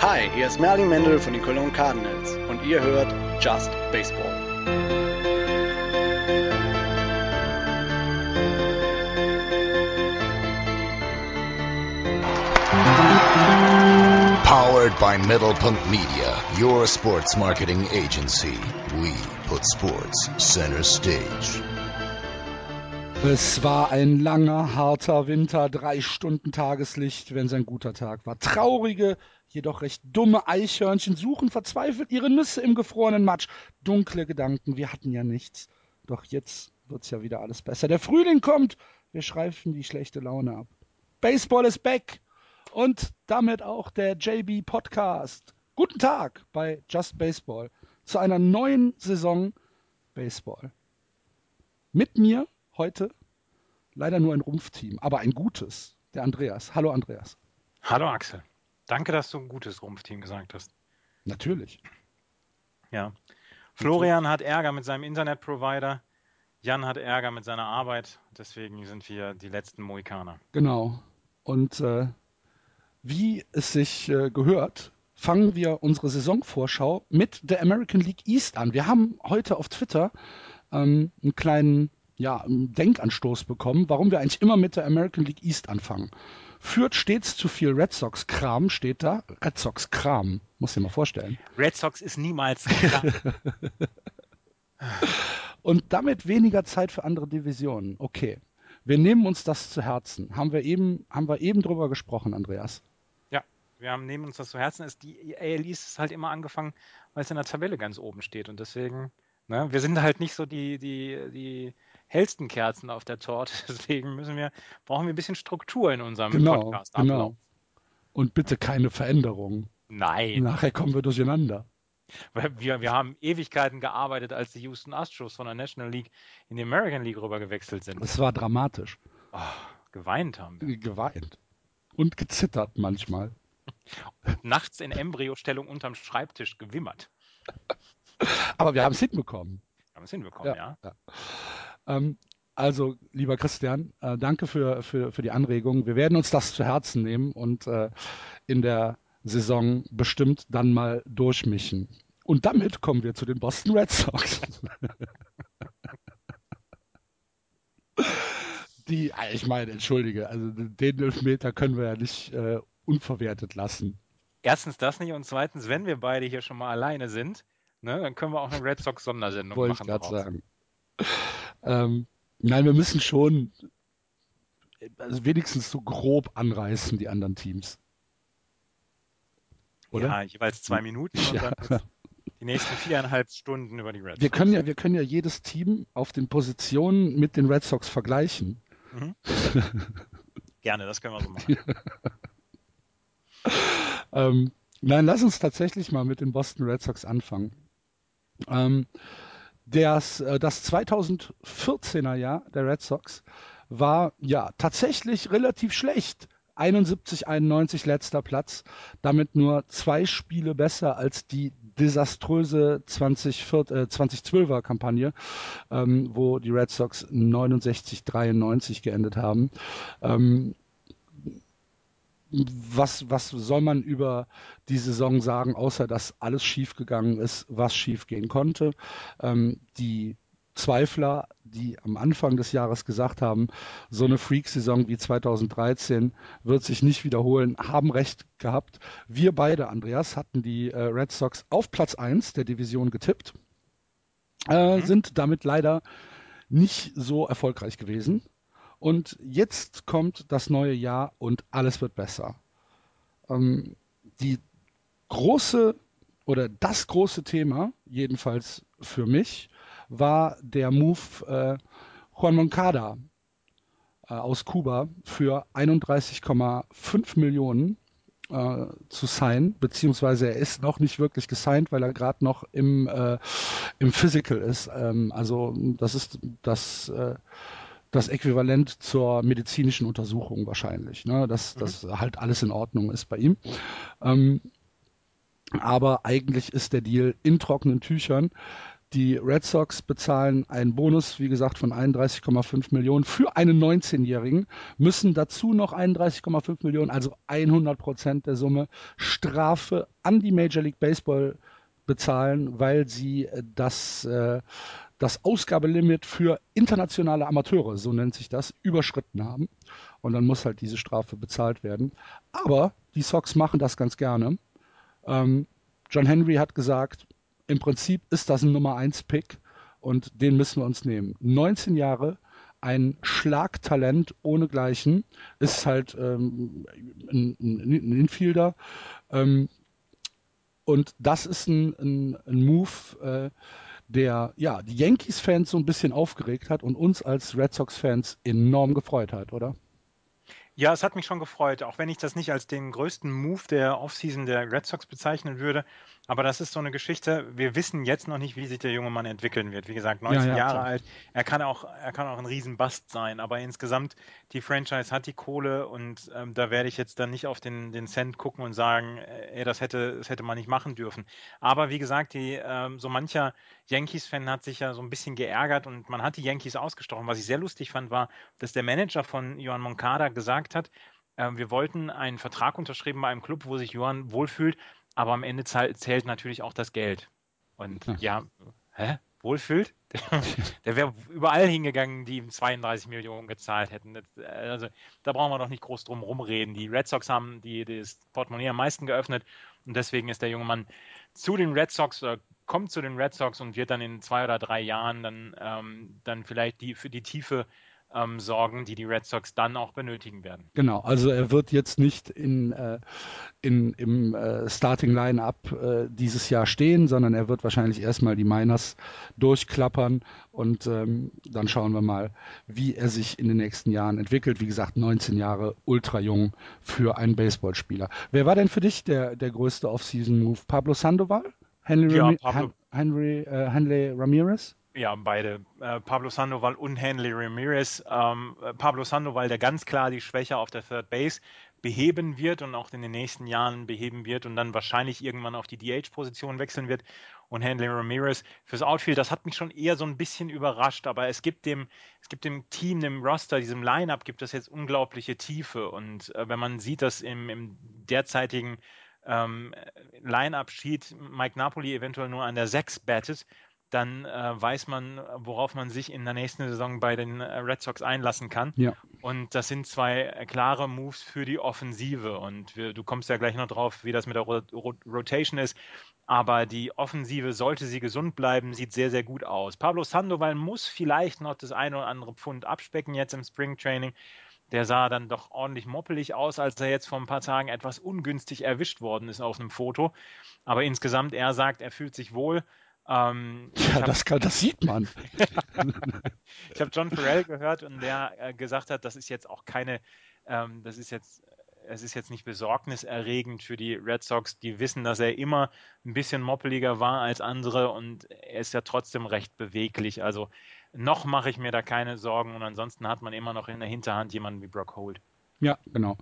Hi, hier ist Merlin Mendel von den Cologne Cardinals und ihr hört Just Baseball. Powered by Middlepunkt Media, your sports marketing agency. We put sports center stage. Es war ein langer, harter Winter, drei Stunden Tageslicht, wenn es ein guter Tag war. Traurige, jedoch recht dumme Eichhörnchen suchen verzweifelt ihre Nüsse im gefrorenen Matsch. Dunkle Gedanken, wir hatten ja nichts. Doch jetzt wird's ja wieder alles besser. Der Frühling kommt, wir schreifen die schlechte Laune ab. Baseball is back und damit auch der JB Podcast. Guten Tag bei Just Baseball zu einer neuen Saison Baseball. Mit mir heute leider nur ein Rumpfteam, aber ein gutes. Der Andreas. Hallo Andreas. Hallo Axel. Danke, dass du ein gutes Rumpfteam gesagt hast. Natürlich. Ja. Florian hat Ärger mit seinem Internetprovider. Jan hat Ärger mit seiner Arbeit. Deswegen sind wir die letzten Mohikaner. Genau. Und äh, wie es sich äh, gehört, fangen wir unsere Saisonvorschau mit der American League East an. Wir haben heute auf Twitter ähm, einen kleinen ja, einen Denkanstoß bekommen, warum wir eigentlich immer mit der American League East anfangen. Führt stets zu viel Red Sox-Kram, steht da. Red Sox-Kram, muss ich mal vorstellen. Red Sox ist niemals Kram. Und damit weniger Zeit für andere Divisionen. Okay. Wir nehmen uns das zu Herzen. Haben wir eben, haben wir eben drüber gesprochen, Andreas. Ja, wir haben nehmen uns das zu Herzen. Ist die AL East ist halt immer angefangen, weil es in der Tabelle ganz oben steht. Und deswegen, ne, wir sind halt nicht so die, die, die hellsten Kerzen auf der Torte. Deswegen müssen wir, brauchen wir ein bisschen Struktur in unserem Genau, Podcast. genau. Und bitte keine Veränderungen. Nein, Nachher kommen wir durcheinander. weil wir, wir haben Ewigkeiten gearbeitet, als die Houston Astros von der National League in die American League rüber gewechselt sind. Es war dramatisch. Oh, geweint haben wir. Geweint. Und gezittert manchmal. Nachts in Embryostellung unterm Schreibtisch gewimmert. Aber wir haben es hinbekommen. Haben wir es hinbekommen, ja? Ähm, also, lieber Christian, äh, danke für, für, für die Anregung. Wir werden uns das zu Herzen nehmen und äh, in der Saison bestimmt dann mal durchmischen. Und damit kommen wir zu den Boston Red Sox. Die, äh, ich meine, entschuldige, also den Elfmeter können wir ja nicht äh, unverwertet lassen. Erstens das nicht und zweitens, wenn wir beide hier schon mal alleine sind, ne, dann können wir auch eine Red Sox Sondersendung Wollte ich machen. gerade daraus. sagen. Ähm, nein, wir müssen schon also wenigstens so grob anreißen, die anderen Teams. Oder? Ja, jeweils zwei Minuten und Ja. dann die nächsten viereinhalb Stunden über die Red Wir Sox. können ja, wir können ja jedes Team auf den Positionen mit den Red Sox vergleichen. Mhm. Gerne, das können wir so machen. Ähm, nein, lass uns tatsächlich mal mit den Boston Red Sox anfangen. Ähm, das, äh, das 2014er Jahr der Red Sox war ja tatsächlich relativ schlecht. 71, 91 letzter Platz, damit nur zwei Spiele besser als die desaströse 2014, äh, 2012er Kampagne, ähm, wo die Red Sox 69, 93 geendet haben. Ähm, was, was soll man über die Saison sagen, außer dass alles schiefgegangen ist, was schiefgehen konnte? Ähm, die Zweifler, die am Anfang des Jahres gesagt haben, so eine Freak-Saison wie 2013 wird sich nicht wiederholen, haben recht gehabt. Wir beide, Andreas, hatten die äh, Red Sox auf Platz 1 der Division getippt, äh, Mhm. sind damit leider nicht so erfolgreich gewesen. Und jetzt kommt das neue Jahr und alles wird besser. Ähm, die große oder das große Thema, jedenfalls für mich, war der Move äh, Juan Moncada äh, aus Kuba für 31,5 Millionen äh, zu sein, beziehungsweise er ist noch nicht wirklich gesigned, weil er gerade noch im, äh, im Physical ist. Ähm, also das ist das, äh, das Äquivalent zur medizinischen Untersuchung wahrscheinlich, ne? dass das halt alles in Ordnung ist bei ihm. Ähm, aber eigentlich ist der Deal in trockenen Tüchern. Die Red Sox bezahlen einen Bonus, wie gesagt, von 31,5 Millionen für einen 19-Jährigen, müssen dazu noch 31,5 Millionen, also 100 Prozent der Summe, Strafe an die Major League Baseball bezahlen, weil sie das, äh, das Ausgabelimit für internationale Amateure, so nennt sich das, überschritten haben. Und dann muss halt diese Strafe bezahlt werden. Aber die Sox machen das ganz gerne. Ähm, John Henry hat gesagt, im Prinzip ist das ein Nummer 1 Pick und den müssen wir uns nehmen. 19 Jahre, ein Schlagtalent ohnegleichen, ist halt ähm, ein, ein, Infielder. Ähm, und das ist ein, ein, ein Move, äh, der ja die Yankees-Fans so ein bisschen aufgeregt hat und uns als Red Sox-Fans enorm gefreut hat, oder? Ja, es hat mich schon gefreut, auch wenn ich das nicht als den größten Move der Offseason der Red Sox bezeichnen würde. Aber das ist so eine Geschichte. Wir wissen jetzt noch nicht, wie sich der junge Mann entwickeln wird. Wie gesagt, 19 ja, ja, Jahre klar. alt. Er kann auch, er kann auch ein Riesenbast sein. Aber insgesamt, die Franchise hat die Kohle und ähm, da werde ich jetzt dann nicht auf den, den Cent gucken und sagen, äh, ey, das hätte, das hätte man nicht machen dürfen. Aber wie gesagt, die, ähm, so mancher Yankees-Fan hat sich ja so ein bisschen geärgert und man hat die Yankees ausgestochen. Was ich sehr lustig fand, war, dass der Manager von Johan Moncada gesagt hat, äh, wir wollten einen Vertrag unterschreiben bei einem Club, wo sich Johann wohlfühlt aber am Ende zählt natürlich auch das Geld. Und hm. ja, hä? Wohlfühlt? Der wäre überall hingegangen, die ihm 32 Millionen gezahlt hätten. Also da brauchen wir doch nicht groß drum rumreden. Die Red Sox haben die, das Portemonnaie am meisten geöffnet und deswegen ist der junge Mann zu den Red Sox oder kommt zu den Red Sox und wird dann in zwei oder drei Jahren dann, ähm, dann vielleicht die, für die Tiefe ähm, sorgen, die die Red Sox dann auch benötigen werden. Genau, also er wird jetzt nicht in, äh, in, im äh, Starting Line-Up äh, dieses Jahr stehen, sondern er wird wahrscheinlich erstmal die Miners durchklappern und ähm, dann schauen wir mal, wie er sich in den nächsten Jahren entwickelt. Wie gesagt, 19 Jahre, ultra jung für einen Baseballspieler. Wer war denn für dich der, der größte Off-Season-Move? Pablo Sandoval? Henry, ja, Pablo. Henry, äh, Henry Ramirez? Ja, beide. Äh, Pablo Sandoval und Henley Ramirez. Ähm, äh, Pablo Sandoval, der ganz klar die Schwäche auf der Third Base beheben wird und auch in den nächsten Jahren beheben wird und dann wahrscheinlich irgendwann auf die DH-Position wechseln wird. Und Henley Ramirez fürs Outfield, das hat mich schon eher so ein bisschen überrascht, aber es gibt dem, es gibt dem Team, dem Roster, diesem Line-Up gibt es jetzt unglaubliche Tiefe. Und äh, wenn man sieht, dass im, im derzeitigen ähm, Line-Up-Sheet Mike Napoli eventuell nur an der 6 battet, dann äh, weiß man, worauf man sich in der nächsten Saison bei den äh, Red Sox einlassen kann. Ja. Und das sind zwei äh, klare Moves für die Offensive. Und wir, du kommst ja gleich noch drauf, wie das mit der Rot Rot Rotation ist. Aber die Offensive, sollte sie gesund bleiben, sieht sehr, sehr gut aus. Pablo Sandoval muss vielleicht noch das eine oder andere Pfund abspecken jetzt im Spring Training. Der sah dann doch ordentlich moppelig aus, als er jetzt vor ein paar Tagen etwas ungünstig erwischt worden ist auf einem Foto. Aber insgesamt, er sagt, er fühlt sich wohl. Ähm, ja, hab, das, kann, das sieht man. ich habe John Farrell gehört und der äh, gesagt hat, das ist jetzt auch keine, ähm, das ist jetzt, es ist jetzt nicht besorgniserregend für die Red Sox. Die wissen, dass er immer ein bisschen moppeliger war als andere und er ist ja trotzdem recht beweglich. Also noch mache ich mir da keine Sorgen und ansonsten hat man immer noch in der Hinterhand jemanden wie Brock Holt. Ja, genau.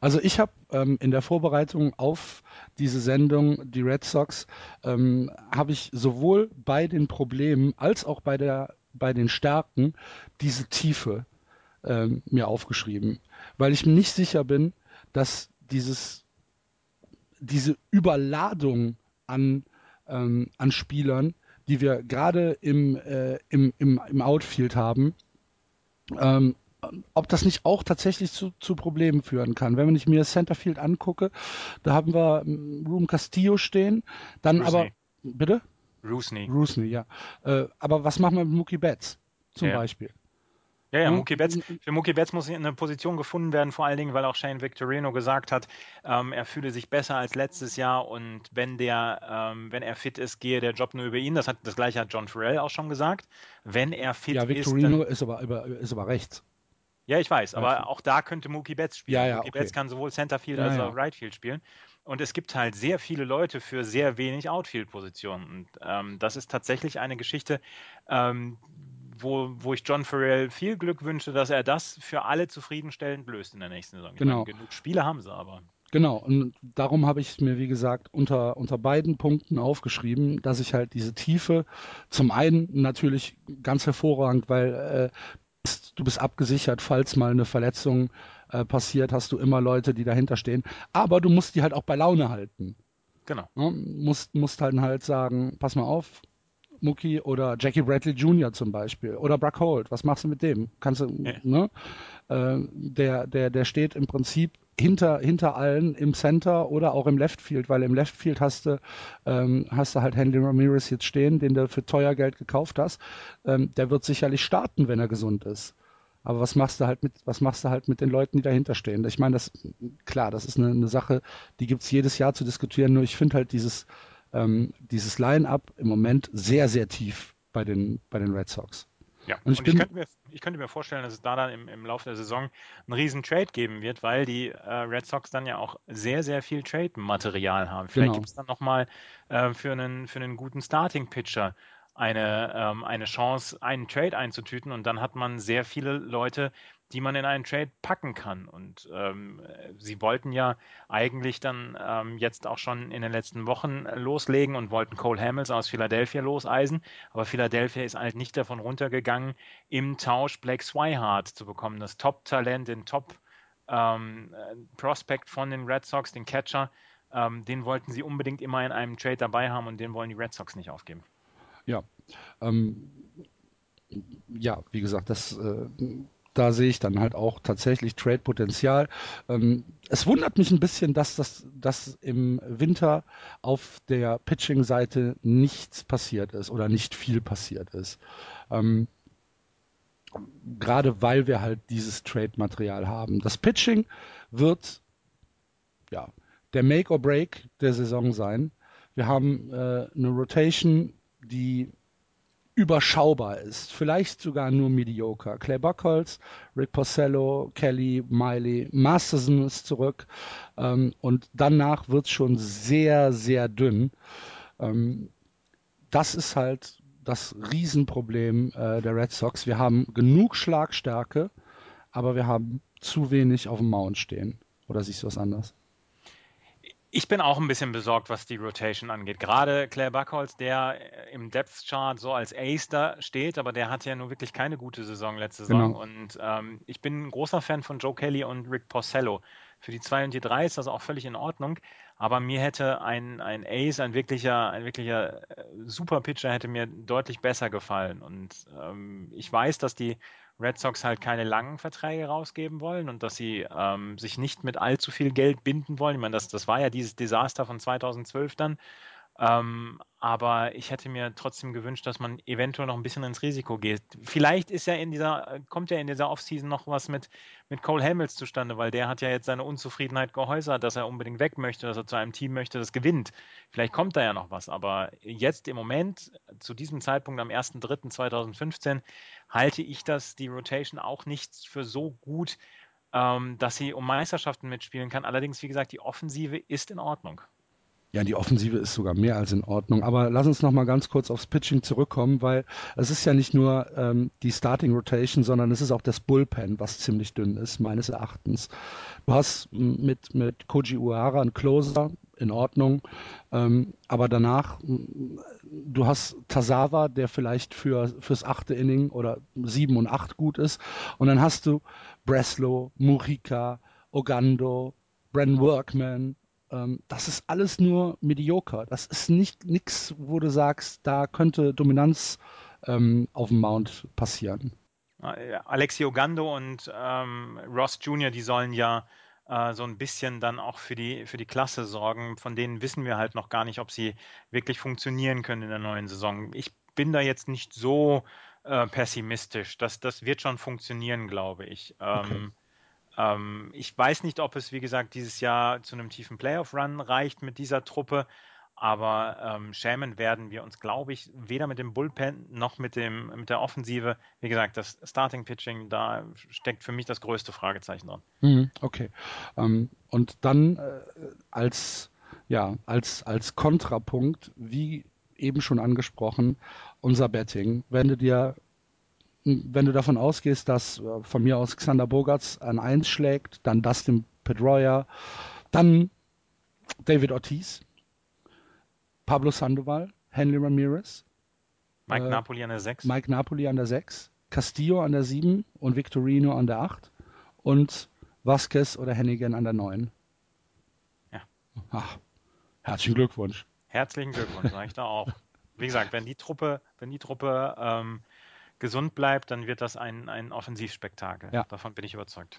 Also ich habe ähm, in der Vorbereitung auf diese Sendung, die Red Sox, ähm, habe ich sowohl bei den Problemen als auch bei, der, bei den Stärken diese Tiefe ähm, mir aufgeschrieben, weil ich mir nicht sicher bin, dass dieses, diese Überladung an, ähm, an Spielern, die wir gerade im, äh, im, im, im Outfield haben, ähm, ob das nicht auch tatsächlich zu, zu Problemen führen kann. Wenn ich mir Centerfield angucke, da haben wir ähm, Room Castillo stehen, dann Rusney. aber bitte? Rusney. Rusney, ja. Äh, aber was machen wir mit Mookie Betts zum ja. Beispiel? Ja, ja, Mookie Betts, für Mookie Betts muss eine Position gefunden werden, vor allen Dingen, weil auch Shane Victorino gesagt hat, ähm, er fühle sich besser als letztes Jahr und wenn der, ähm, wenn er fit ist, gehe der Job nur über ihn. Das hat das gleiche hat John Farrell auch schon gesagt. Wenn er fit ist. Ja, Victorino ist, ist, aber, ist aber rechts. Ja, ich weiß, aber auch da könnte Mookie Betts spielen. Ja, ja, Mookie okay. Betts kann sowohl Centerfield ja, als auch Rightfield spielen. Und es gibt halt sehr viele Leute für sehr wenig Outfield-Positionen. Und ähm, das ist tatsächlich eine Geschichte, ähm, wo, wo ich John Farrell viel Glück wünsche, dass er das für alle zufriedenstellend löst in der nächsten Saison. Genau. Meine, genug Spiele haben sie, aber. Genau, und darum habe ich es mir, wie gesagt, unter, unter beiden Punkten aufgeschrieben, dass ich halt diese Tiefe zum einen natürlich ganz hervorragend, weil äh, du bist abgesichert, falls mal eine Verletzung äh, passiert, hast du immer Leute, die dahinter stehen. Aber du musst die halt auch bei Laune halten. Genau. Ne? Musst, musst halt halt sagen, pass mal auf, Mucki oder Jackie Bradley Jr. zum Beispiel oder Brock Holt, was machst du mit dem? Kannst du, ja. ne? Äh, der, der, der steht im Prinzip hinter, hinter allen im Center oder auch im Left Field, weil im Left Field hast du, ähm, hast du halt Henry Ramirez jetzt stehen, den du für teuer Geld gekauft hast. Ähm, der wird sicherlich starten, wenn er gesund ist. Aber was machst du halt mit, was machst du halt mit den Leuten, die dahinter stehen? Ich meine, das, klar, das ist eine, eine Sache, die gibt es jedes Jahr zu diskutieren, nur ich finde halt dieses, ähm, dieses Line-up im Moment sehr, sehr tief bei den, bei den Red Sox. Ja, und ich, und ich, könnte mir, ich, könnte mir, vorstellen, dass es da dann im, im Laufe der Saison einen riesen Trade geben wird, weil die äh, Red Sox dann ja auch sehr, sehr viel Trade-Material haben. Vielleicht genau. gibt es dann nochmal äh, für, einen, für einen guten Starting-Pitcher eine, ähm, eine Chance, einen Trade einzutüten und dann hat man sehr viele Leute, die man in einen Trade packen kann. Und ähm, sie wollten ja eigentlich dann ähm, jetzt auch schon in den letzten Wochen loslegen und wollten Cole Hamels aus Philadelphia loseisen. Aber Philadelphia ist halt nicht davon runtergegangen, im Tausch Black Swihart zu bekommen, das Top-Talent, den Top-Prospect ähm, von den Red Sox, den Catcher. Ähm, den wollten sie unbedingt immer in einem Trade dabei haben und den wollen die Red Sox nicht aufgeben. Ja, ähm, ja, wie gesagt, das äh, da sehe ich dann halt auch tatsächlich Trade-Potenzial. Ähm, es wundert mich ein bisschen, dass das dass im Winter auf der Pitching-Seite nichts passiert ist oder nicht viel passiert ist. Ähm, gerade weil wir halt dieses Trade-Material haben. Das Pitching wird ja der Make or Break der Saison sein. Wir haben äh, eine Rotation, die überschaubar ist, vielleicht sogar nur mediocre. Clay Buckholz, Rick Porcello, Kelly, Miley, Masterson ist zurück ähm, und danach wird es schon sehr, sehr dünn. Ähm, das ist halt das Riesenproblem äh, der Red Sox. Wir haben genug Schlagstärke, aber wir haben zu wenig auf dem Mount stehen. Oder siehst du was anders? Ich bin auch ein bisschen besorgt, was die Rotation angeht. Gerade Claire Buckholz, der äh, im Depth Chart so als Ace da steht, aber der hat ja nur wirklich keine gute Saison letzte Saison. Genau. Und ähm, ich bin ein großer Fan von Joe Kelly und Rick Porcello. Für die 2 und die 3 ist das auch völlig in Ordnung. Aber mir hätte ein, ein Ace, ein wirklicher, ein wirklicher äh, Super-Pitcher hätte mir deutlich besser gefallen. Und ähm, ich weiß, dass die Red Sox halt keine langen Verträge rausgeben wollen und dass sie ähm, sich nicht mit allzu viel Geld binden wollen. Ich meine, das, das war ja dieses Desaster von 2012 dann. Ähm, aber ich hätte mir trotzdem gewünscht, dass man eventuell noch ein bisschen ins Risiko geht. Vielleicht ist ja in dieser, kommt ja in dieser Offseason noch was mit, mit Cole Hamels zustande, weil der hat ja jetzt seine Unzufriedenheit geäußert, dass er unbedingt weg möchte, dass er zu einem Team möchte, das gewinnt. Vielleicht kommt da ja noch was. Aber jetzt im Moment, zu diesem Zeitpunkt am 1.3.2015, halte ich das, die Rotation auch nicht für so gut, ähm, dass sie um Meisterschaften mitspielen kann. Allerdings, wie gesagt, die Offensive ist in Ordnung. Ja, die Offensive ist sogar mehr als in Ordnung. Aber lass uns noch mal ganz kurz aufs Pitching zurückkommen, weil es ist ja nicht nur ähm, die Starting Rotation, sondern es ist auch das Bullpen, was ziemlich dünn ist, meines Erachtens. Du hast mit, mit Koji Uehara einen Closer, in Ordnung. Ähm, aber danach, du hast Tazawa, der vielleicht für, fürs achte Inning oder sieben und acht gut ist. Und dann hast du Breslow, Murica, Ogando, Bren Workman, das ist alles nur mediocre. Das ist nicht nichts, wo du sagst, da könnte Dominanz ähm, auf dem Mount passieren. Alexi Ogando und ähm, Ross Jr., die sollen ja äh, so ein bisschen dann auch für die, für die Klasse sorgen. Von denen wissen wir halt noch gar nicht, ob sie wirklich funktionieren können in der neuen Saison. Ich bin da jetzt nicht so äh, pessimistisch. Das, das wird schon funktionieren, glaube ich. Okay. Ähm, ich weiß nicht, ob es, wie gesagt, dieses Jahr zu einem tiefen Playoff-Run reicht mit dieser Truppe, aber ähm, schämen werden wir uns, glaube ich, weder mit dem Bullpen noch mit, dem, mit der Offensive. Wie gesagt, das Starting-Pitching, da steckt für mich das größte Fragezeichen dran. Mhm, okay. Ähm, und dann äh, als, ja, als, als Kontrapunkt, wie eben schon angesprochen, unser Betting. Wenn du dir wenn du davon ausgehst, dass äh, von mir aus Xander Bogarts an 1 schlägt, dann Dustin Pedroia, Dann David Ortiz, Pablo Sandoval, Henry Ramirez, Mike Äh, Napoli an der 6. Mike Napoli an der 6, Castillo an der 7 und Victorino an der 8 und Vasquez oder Hennigan an der 9. Ja. Ach, herzlichen Glückwunsch. Herzlichen Glückwunsch, sage ich da auch. Wie gesagt, wenn die Truppe, wenn die Truppe ähm, gesund bleibt, dann wird das ein, ein Offensivspektakel. Ja. Davon bin ich überzeugt.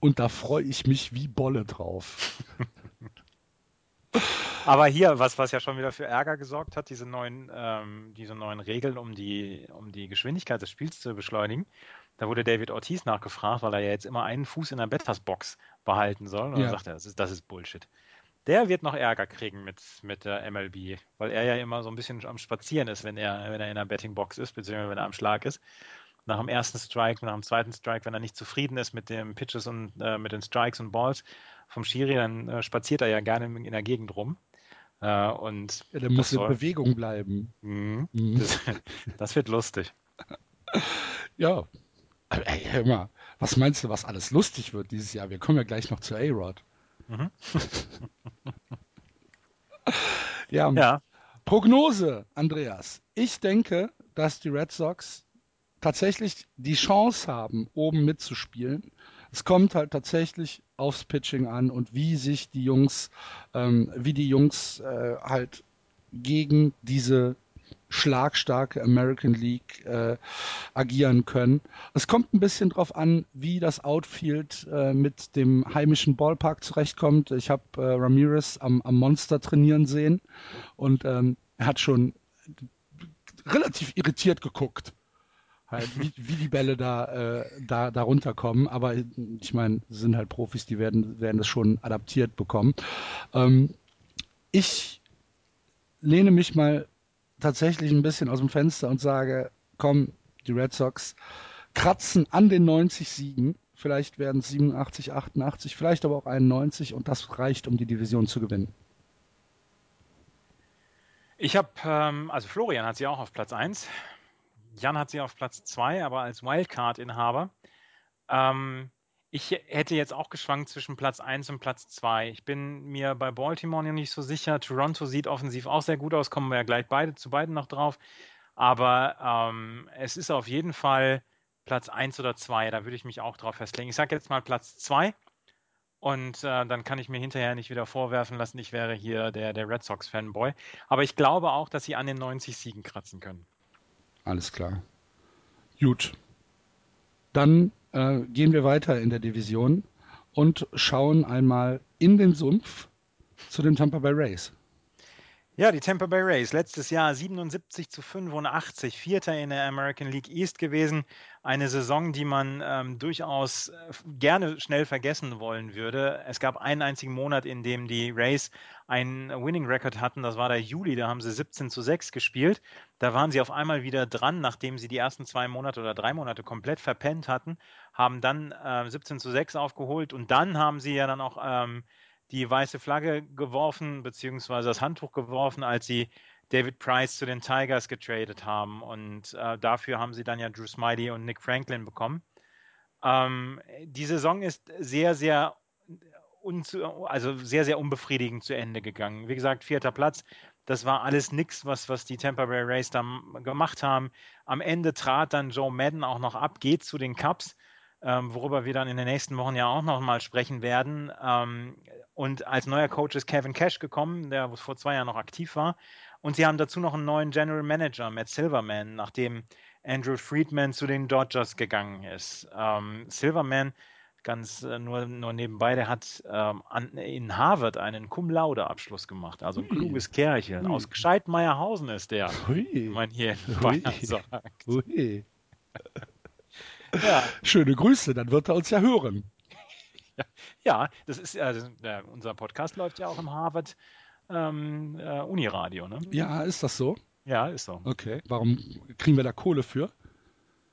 Und da freue ich mich wie Bolle drauf. Aber hier, was, was ja schon wieder für Ärger gesorgt hat, diese neuen, ähm, diese neuen Regeln, um die, um die Geschwindigkeit des Spiels zu beschleunigen, da wurde David Ortiz nachgefragt, weil er ja jetzt immer einen Fuß in der Batters-Box behalten soll. Und Ja. dann sagt er, das ist, das ist Bullshit. Der wird noch Ärger kriegen mit, mit der MLB, weil er ja immer so ein bisschen am Spazieren ist, wenn er, wenn er in der Betting-Box ist, beziehungsweise wenn er am Schlag ist. Nach dem ersten Strike, nach dem zweiten Strike, wenn er nicht zufrieden ist mit den Pitches und äh, mit den Strikes und Balls vom Schiri, dann äh, spaziert er ja gerne in, der Gegend rum. Äh, und Ja, der muss in soll- Bewegung bleiben. Mhm. Mhm. Das, das wird lustig. Ja. Aber ey, hör mal, was meinst du, was alles lustig wird dieses Jahr? Wir kommen ja gleich noch zu A-Rod. Mhm. Ja, Ja, Prognose, Andreas. Ich denke, dass die Red Sox tatsächlich die Chance haben, oben mitzuspielen. Es kommt halt tatsächlich aufs Pitching an und wie sich die Jungs, ähm, wie die Jungs äh, halt gegen diese schlagstarke American League äh, agieren können. Es kommt ein bisschen drauf an, wie das Outfield äh, mit dem heimischen Ballpark zurechtkommt. Ich habe äh, Ramirez am, am Monster trainieren sehen und ähm, er hat schon relativ irritiert geguckt, halt, wie, wie die Bälle da, äh, da, da runterkommen. Aber ich meine, sind halt Profis, die werden, werden das schon adaptiert bekommen. Ähm, ich lehne mich mal tatsächlich ein bisschen aus dem Fenster und sage, komm, die Red Sox kratzen an den 90 Siegen. Vielleicht werden es 87, 88, vielleicht aber auch 91 und das reicht, um die Division zu gewinnen. ich habe, ähm, also Florian hat sie auch auf Platz 1. Jan hat sie auf Platz 2, aber als Wildcard-Inhaber. Ähm, ich hätte jetzt auch geschwankt zwischen Platz 1 und Platz 2. Ich bin mir bei Baltimore noch nicht so sicher. Toronto sieht offensiv auch sehr gut aus, kommen wir ja gleich beide zu beiden noch drauf. Aber ähm, es ist auf jeden Fall Platz 1 oder 2. Da würde ich mich auch drauf festlegen. Ich sage jetzt mal Platz 2. Und äh, dann kann ich mir hinterher nicht wieder vorwerfen lassen, ich wäre hier der, der Red Sox-Fanboy. Aber ich glaube auch, dass sie an den 90 Siegen kratzen können. Alles klar. Gut. Dann äh, gehen wir weiter in der Division und schauen einmal in den Sumpf zu den Tampa Bay Rays. Ja, die Tampa Bay Rays, letztes Jahr 77 zu 85, Vierter in der American League East gewesen. Eine Saison, die man ähm, durchaus äh, gerne schnell vergessen wollen würde. Es gab einen einzigen Monat, in dem die Rays einen Winning Record hatten. Das war der Juli, da haben sie 17 zu 6 gespielt. Da waren sie auf einmal wieder dran, nachdem sie die ersten zwei Monate oder drei Monate komplett verpennt hatten, haben dann äh, 17 zu 6 aufgeholt und dann haben sie ja dann auch ähm, die weiße Flagge geworfen, beziehungsweise das Handtuch geworfen, als sie David Price zu den Tigers getradet haben. Und äh, dafür haben sie dann ja Drew Smiley und Nick Franklin bekommen. Ähm, die Saison ist sehr, sehr, also sehr, sehr unbefriedigend zu Ende gegangen. Wie gesagt, vierter Platz. Das war alles nichts, was, was die Tampa Bay Rays da gemacht haben. Am Ende trat dann Joe Madden auch noch ab, geht zu den Cubs ähm, worüber wir dann in den nächsten Wochen ja auch nochmal sprechen werden. Ähm, und als neuer Coach ist Kevin Cash gekommen, der vor zwei Jahren noch aktiv war. Und sie haben dazu noch einen neuen General Manager, Matt Silverman, nachdem Andrew Friedman zu den Dodgers gegangen ist. Ähm, Silverman, ganz äh, nur, nur nebenbei, der hat ähm, an, in Harvard einen Cum Laude Abschluss gemacht. Also ein Ui. kluges Kerlchen. Ui. Aus Gescheitmeierhausen ist der, Hui. wie man hier in Ui. Bayern sagt. Hui. Ja. Schöne Grüße, dann wird er uns ja hören. Ja, das ist also, äh, unser Podcast läuft ja auch im Harvard ähm, äh, Uniradio, ne? Ja, ist das so? Ja, ist so. Okay. Warum kriegen wir da Kohle für?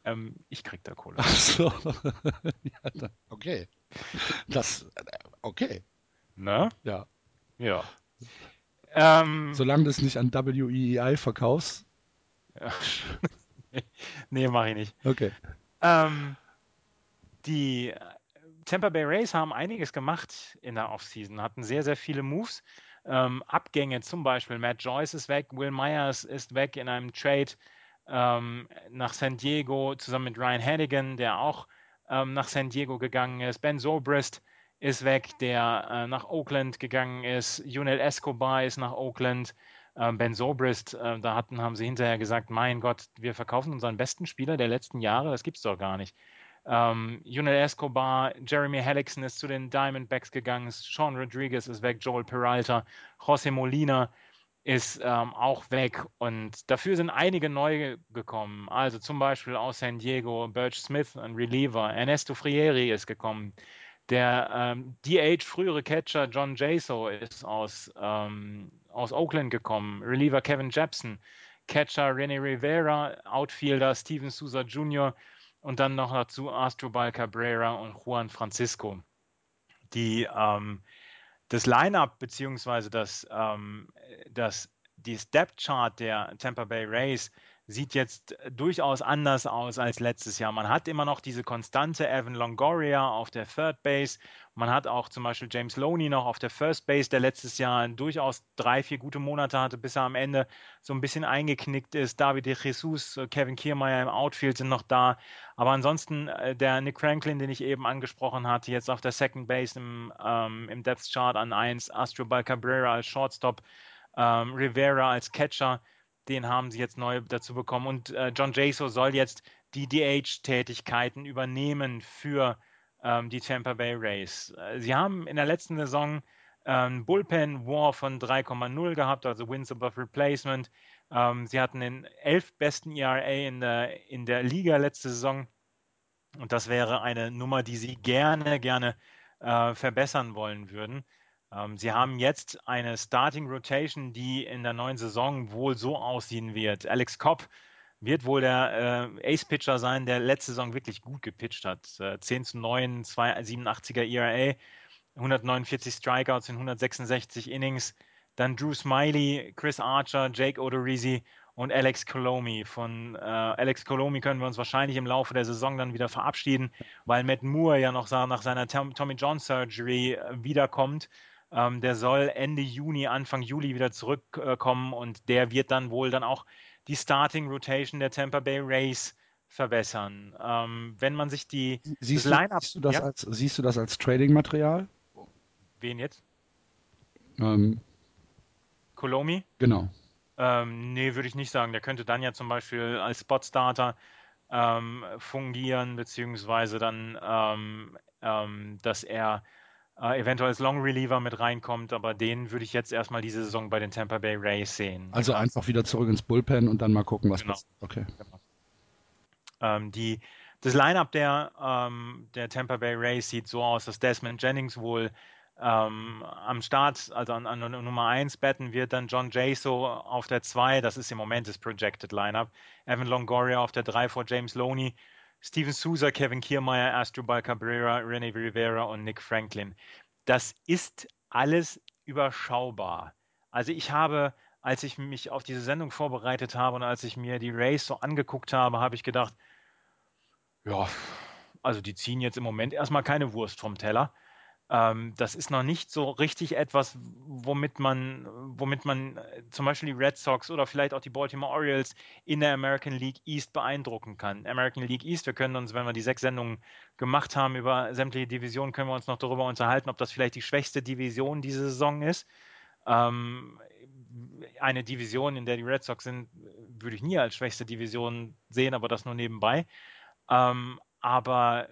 Ähm, ich krieg da Kohle. Ach so. ja, dann, okay. Das, äh, okay. Ne? Ja. Ja. Ähm, Solange du es nicht an WEI verkaufst. nee, mache ich nicht. Okay. Ähm, die Tampa Bay Rays haben einiges gemacht in der Offseason, hatten sehr, sehr viele Moves. Ähm, Abgänge zum Beispiel, Matt Joyce ist weg, Will Myers ist weg in einem Trade ähm, nach San Diego zusammen mit Ryan Hannigan, der auch ähm, nach San Diego gegangen ist. Ben Zobrist ist weg, der äh, nach Oakland gegangen ist. Junel Escobar ist nach Oakland. Ähm, ben Zobrist, äh, da hatten, haben sie hinterher gesagt, mein Gott, wir verkaufen unseren besten Spieler der letzten Jahre, das gibt's doch gar nicht. Ähm, Junel Escobar, Jeremy Hellickson ist zu den Diamondbacks gegangen, Sean Rodriguez ist weg, Joel Peralta, José Molina ist ähm, auch weg und dafür sind einige neu gekommen. Also zum Beispiel aus San Diego, Birch Smith, ein Reliever, Ernesto Frieri ist gekommen. Der ähm, DH frühere Catcher John Jaso ist aus, ähm, aus Oakland gekommen. Reliever Kevin Jepson, Catcher René Rivera, Outfielder Steven Souza Jr. und dann noch dazu Astrobal Cabrera und Juan Francisco. Die ähm, das Lineup beziehungsweise das, ähm, das die Step Chart der Tampa Bay Rays sieht jetzt durchaus anders aus als letztes Jahr. Man hat immer noch diese konstante Evan Longoria auf der Third Base. Man hat auch zum Beispiel James Loney noch auf der First Base, der letztes Jahr durchaus drei, vier gute Monate hatte, bis er am Ende so ein bisschen eingeknickt ist. David de Jesus, Kevin Kiermeier im Outfield sind noch da. Aber ansonsten äh, der Nick Franklin, den ich eben angesprochen hatte, jetzt auf der Second Base im, ähm, im Depth Chart an 1, Astrobal Cabrera als Shortstop, ähm, Rivera als Catcher den haben sie jetzt neu dazu bekommen. Und äh, John Jaso soll jetzt die DH-Tätigkeiten übernehmen für ähm, die Tampa Bay Rays. Äh, sie haben in der letzten Saison ähm, Bullpen War von 3,0 gehabt, also Wins above Replacement. Ähm, sie hatten den elf besten ERA in der, in der Liga letzte Saison. Und das wäre eine Nummer, die sie gerne, gerne äh, verbessern wollen würden. Ähm, sie haben jetzt eine Starting Rotation, die in der neuen Saison wohl so aussehen wird. Alex Kopp wird wohl der äh, Ace-Pitcher sein, der letzte Saison wirklich gut gepitcht hat. Äh, 10 zu 9, 287er ERA, 149 Strikeouts in 166 Innings. Dann Drew Smiley, Chris Archer, Jake Odorizzi und Alex Colomi. Von äh, Alex Colomi können wir uns wahrscheinlich im Laufe der Saison dann wieder verabschieden, weil Matt Moore ja noch nach seiner Tommy John Surgery äh, wiederkommt. Ähm, der soll Ende Juni, Anfang Juli wieder zurückkommen und der wird dann wohl dann auch die Starting Rotation der Tampa Bay Rays verbessern. Ähm, wenn man sich die siehst, das du, siehst, du das ja? als, siehst du das als Trading-Material? Wen jetzt? Ähm, Kolomi? Genau. Ähm, nee, würde ich nicht sagen. Der könnte dann ja zum Beispiel als Spot-Starter ähm, fungieren, beziehungsweise dann, ähm, ähm, dass er äh, eventuell als Long Reliever mit reinkommt, aber den würde ich jetzt erstmal diese Saison bei den Tampa Bay Rays sehen. Also einfach wieder zurück ins Bullpen und dann mal gucken, was genau. passiert. Okay. Genau. Ähm, die, das Lineup der, ähm, der Tampa Bay Rays sieht so aus, dass Desmond Jennings wohl ähm, am Start, also an, an, Nummer 1 betten wird, dann John Jaso auf der 2, das ist im Moment das Projected Lineup, Evan Longoria auf der 3 vor James Loney, Steven Souza, Kevin Kiermeier, Astrobal Cabrera, René Rivera und Nick Franklin. Das ist alles überschaubar. Also ich habe, als ich mich auf diese Sendung vorbereitet habe und als ich mir die Race so angeguckt habe, habe ich gedacht, ja, also die ziehen jetzt im Moment erstmal keine Wurst vom Teller. Ähm, das ist noch nicht so richtig etwas, womit man, womit man äh, zum Beispiel die Red Sox oder vielleicht auch die Baltimore Orioles in der American League East beeindrucken kann. American League East, wir können uns, wenn wir die sechs Sendungen gemacht haben über sämtliche Divisionen, können wir uns noch darüber unterhalten, ob das vielleicht die schwächste Division diese Saison ist. Ähm, eine Division, in der die Red Sox sind, würde ich nie als schwächste Division sehen, aber das nur nebenbei. Ähm, aber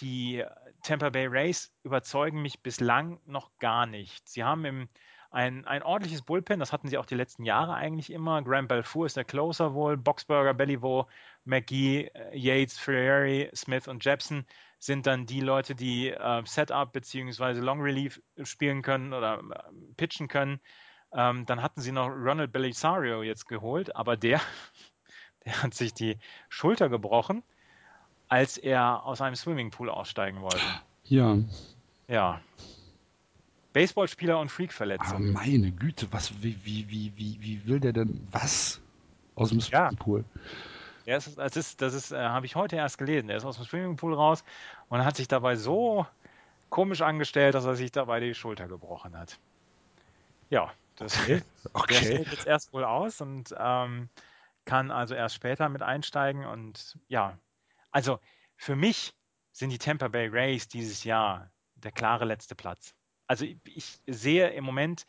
die Tampa Bay Rays überzeugen mich bislang noch gar nicht. Sie haben im, ein, ein ordentliches Bullpen, das hatten sie auch die letzten Jahre eigentlich immer. Graham Belfour ist der Closer wohl, Boxberger, Bellivo, McGee, äh, Yates, Ferrari, Smith und Jepson sind dann die Leute, die äh, Setup bzw. Long Relief spielen können oder äh, pitchen können. Ähm, dann hatten sie noch Ronald Belisario jetzt geholt, aber der, der hat sich die Schulter gebrochen als er aus einem Swimmingpool aussteigen wollte. Ja. Ja. Baseballspieler und Freak-Verletzung. Aber meine Güte, was, wie, wie, wie, wie, wie will der denn was aus dem Swimmingpool? Ja. Ist, das ist, das ist, äh, habe ich heute erst gelesen. Er ist aus dem Swimmingpool raus und hat sich dabei so komisch angestellt, dass er sich dabei die Schulter gebrochen hat. Ja, das okay. okay. Fällt jetzt erst wohl aus und ähm, kann also erst später mit einsteigen. Und ja, also für mich sind die Tampa Bay Rays dieses Jahr der klare letzte Platz. Also ich, sehe im Moment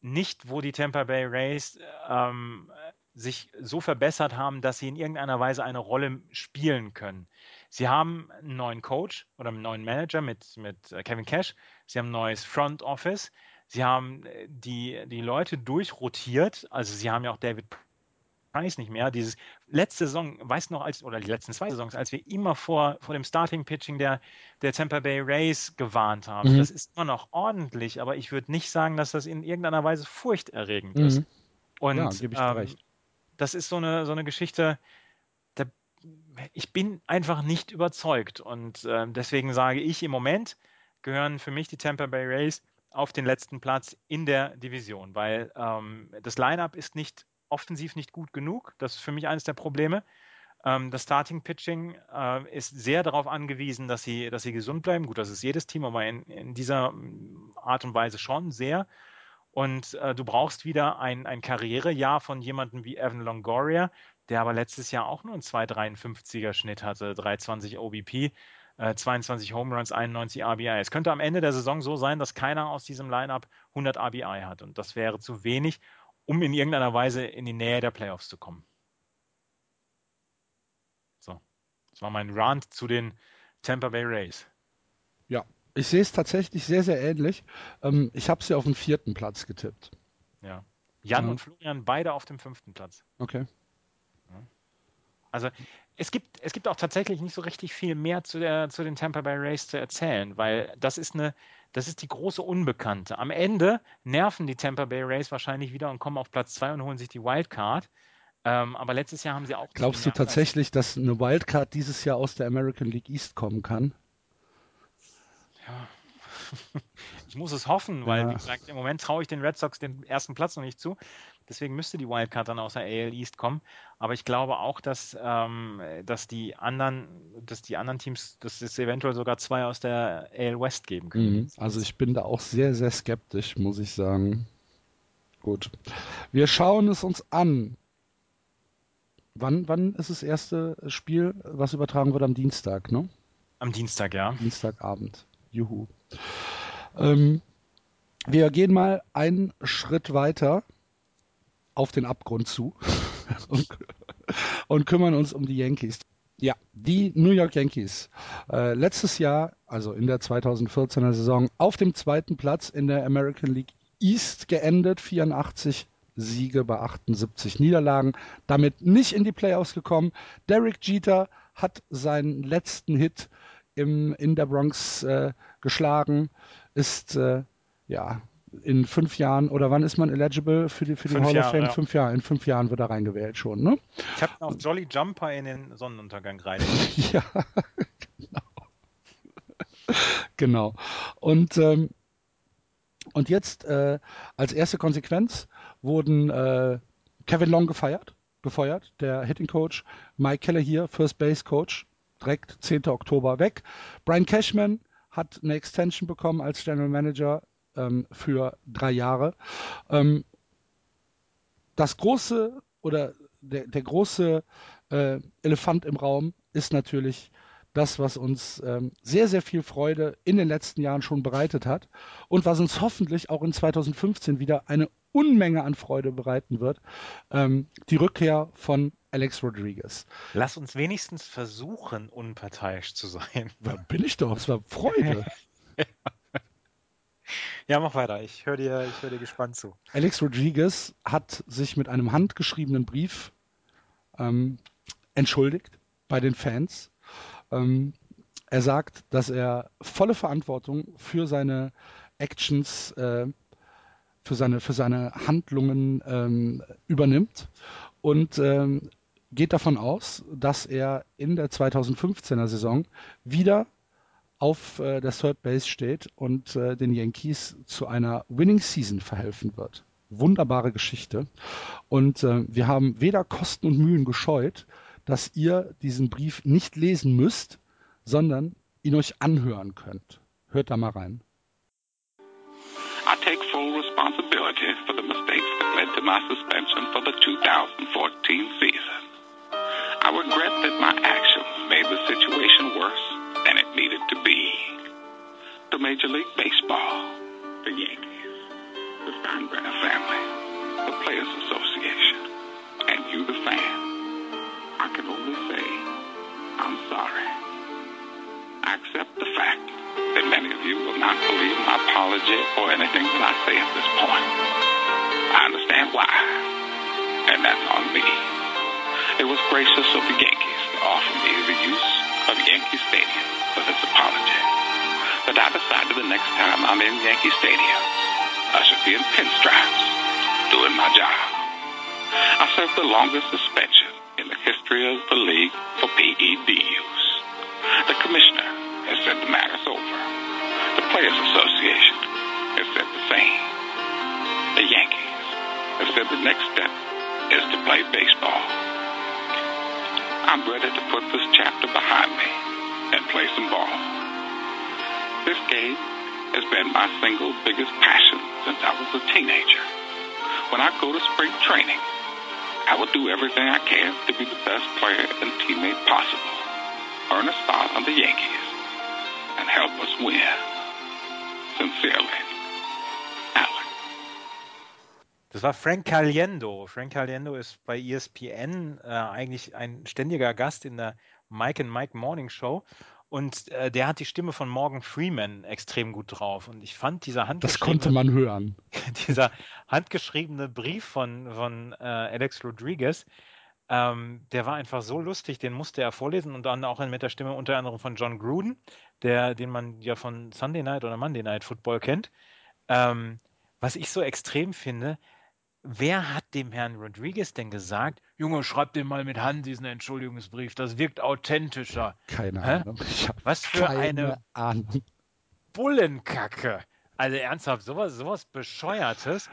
nicht, wo die Tampa Bay Rays ähm, sich so verbessert haben, dass sie in irgendeiner Weise eine Rolle spielen können. Sie haben einen neuen Coach oder einen neuen Manager mit, mit äh, Kevin Cash. Sie haben ein neues Front Office. Sie haben äh, die, die Leute durchrotiert. Also sie haben ja auch David Price nicht mehr. Dieses letzte Saison, weißt du noch, als, oder die letzten zwei Saisons, als wir immer vor, vor dem Starting-Pitching der, der Tampa Bay Rays gewarnt haben. Mhm. Das ist immer noch ordentlich, aber ich würde nicht sagen, dass das in irgendeiner Weise furchterregend mhm. ist. Und ja, gebe ich ähm, recht. das ist so eine, so eine Geschichte, da, ich bin einfach nicht überzeugt. Und äh, deswegen sage ich, im Moment gehören für mich die Tampa Bay Rays auf den letzten Platz in der Division, weil ähm, das Lineup ist nicht offensiv nicht gut genug. Das ist für mich eines der Probleme. Ähm, das Starting Pitching äh, ist sehr darauf angewiesen, dass sie, dass sie gesund bleiben. Gut, das ist jedes Team, aber in, in dieser Art und Weise schon sehr. Und äh, du brauchst wieder ein, ein Karrierejahr von jemandem wie Evan Longoria, der aber letztes Jahr auch nur einen 2,53er Schnitt hatte, 320 OBP. 22 Home Runs, 91 RBI. Es könnte am Ende der Saison so sein, dass keiner aus diesem Lineup 100 RBI hat und das wäre zu wenig, um in irgendeiner Weise in die Nähe der Playoffs zu kommen. So, das war mein Rant zu den Tampa Bay Rays. Ja, ich sehe es tatsächlich sehr, sehr ähnlich. Ähm, ich habe sie auf den vierten Platz getippt. Ja. Jan mhm. und Florian beide auf dem fünften Platz. Okay. Also es gibt, es gibt auch tatsächlich nicht so richtig viel mehr zu, der, zu den Tampa Bay Rays zu erzählen, weil das ist eine, das ist die große Unbekannte. Am Ende nerven die Tampa Bay Rays wahrscheinlich wieder und kommen auf Platz 2 und holen sich die Wildcard. Ähm, aber letztes Jahr haben sie auch. Glaubst du tatsächlich, dass eine Wildcard dieses Jahr aus der American League East kommen kann? Ja. ich muss es hoffen, weil, ja. wie gesagt, im Moment traue ich den Red Sox den ersten Platz noch nicht zu. Deswegen müsste die Wildcard dann aus der AL East kommen. Aber ich glaube auch, dass, ähm, dass die anderen, dass die anderen Teams, dass es eventuell sogar zwei aus der AL West geben können. Mhm. Also ich bin da auch sehr, sehr skeptisch, muss ich sagen. Gut. Wir schauen es uns an. Wann, wann ist das erste Spiel, was übertragen wird? Am Dienstag, ne? Am Dienstag, ja. Dienstagabend. Juhu. Ähm, wir gehen mal einen Schritt weiter auf den Abgrund zu und, und, kümmern uns um die Yankees. Ja, die New York Yankees. Äh, letztes Jahr, also in der 2014er Saison, auf dem zweiten Platz in der American League East geendet, 84 Siege bei 78 Niederlagen, damit nicht in die Playoffs gekommen. Derek Jeter hat seinen letzten Hit im, in der Bronx äh, geschlagen, ist äh, ja in fünf Jahren oder wann ist man eligible für die, für die fünf Hall of Fame? Ja. Fünf Jahre. In fünf Jahren wird er reingewählt schon, ne? Ich habe auch Jolly Jumper in den Sonnenuntergang rein. ja, genau. genau. Und, ähm, und jetzt äh, als erste Konsequenz wurden äh, Kevin Long gefeiert, gefeuert, der Hitting Coach, Mike Keller hier, First Base Coach, direkt 10. Oktober weg. Brian Cashman hat eine Extension bekommen als General Manager ähm, für drei Jahre. Ähm, das große oder der, der große äh, Elefant im Raum ist natürlich das, was uns ähm, sehr, sehr viel Freude in den letzten Jahren schon bereitet hat und was uns hoffentlich auch in 2015 wieder eine Unmenge an Freude bereiten wird. Ähm, die Rückkehr von Alex Rodriguez. Lass uns wenigstens versuchen, unparteiisch zu sein. Da bin ich doch, es war Freude. ja. Ja, mach weiter. Ich höre dir, hör dir gespannt zu. Alex Rodriguez hat sich mit einem handgeschriebenen Brief ähm, entschuldigt bei den Fans. Ähm, er sagt, dass er volle Verantwortung für seine Actions, äh, für, seine, für seine Handlungen ähm, übernimmt und ähm, geht davon aus, dass er in der 2015er Saison wieder auf äh, der Third Base steht und äh, den Yankees zu einer Winning Season verhelfen wird. Wunderbare Geschichte. Und äh, wir haben weder Kosten und Mühen gescheut, dass ihr diesen Brief nicht lesen müsst, sondern ihn euch anhören könnt. Hört da mal rein. I take full responsibility for the mistakes that led to my suspension for the 2014 season. I regret that my actions made the situation worse than it needed to be. The Major League Baseball, the Yankees, the Steinbrenner family, the Players Association, and you, the fan, I can only say I'm sorry. I accept the fact that many of you will not believe my apology or anything that I say at this point. I understand why, and that's on me. It was gracious of the Yankees to offer me the use of Yankee Stadium for this apology. But I decided the next time I'm in Yankee Stadium, I should be in pinstripes, doing my job. I served the longest suspension in the history of the league for PED use. The commissioner has said the matter's over. The Players Association has said the same. The Yankees have said the next step is to play baseball. I'm ready to put this chapter behind me and play some ball. This game has been my single biggest passion since I was a teenager. When I go to spring training, I will do everything I can to be the best player and teammate possible. Earn a spot on the Yankees and help us win. Sincerely, Das war Frank Caliendo. Frank Caliendo ist bei ESPN äh, eigentlich ein ständiger Gast in der Mike and Mike Morning Show. Und äh, der hat die Stimme von Morgan Freeman extrem gut drauf. Und ich fand dieser Das konnte man hören. dieser handgeschriebene Brief von, von äh, Alex Rodriguez, ähm, der war einfach so lustig, den musste er vorlesen und dann auch mit der Stimme unter anderem von John Gruden, der, den man ja von Sunday Night oder Monday Night Football kennt. Ähm, was ich so extrem finde, wer hat dem Herrn Rodriguez denn gesagt, Junge, schreib den mal mit Hand diesen Entschuldigungsbrief, das wirkt authentischer. Keine Hä? Ahnung. Was für eine Ahnung. Bullenkacke. Also ernsthaft, sowas, sowas Bescheuertes.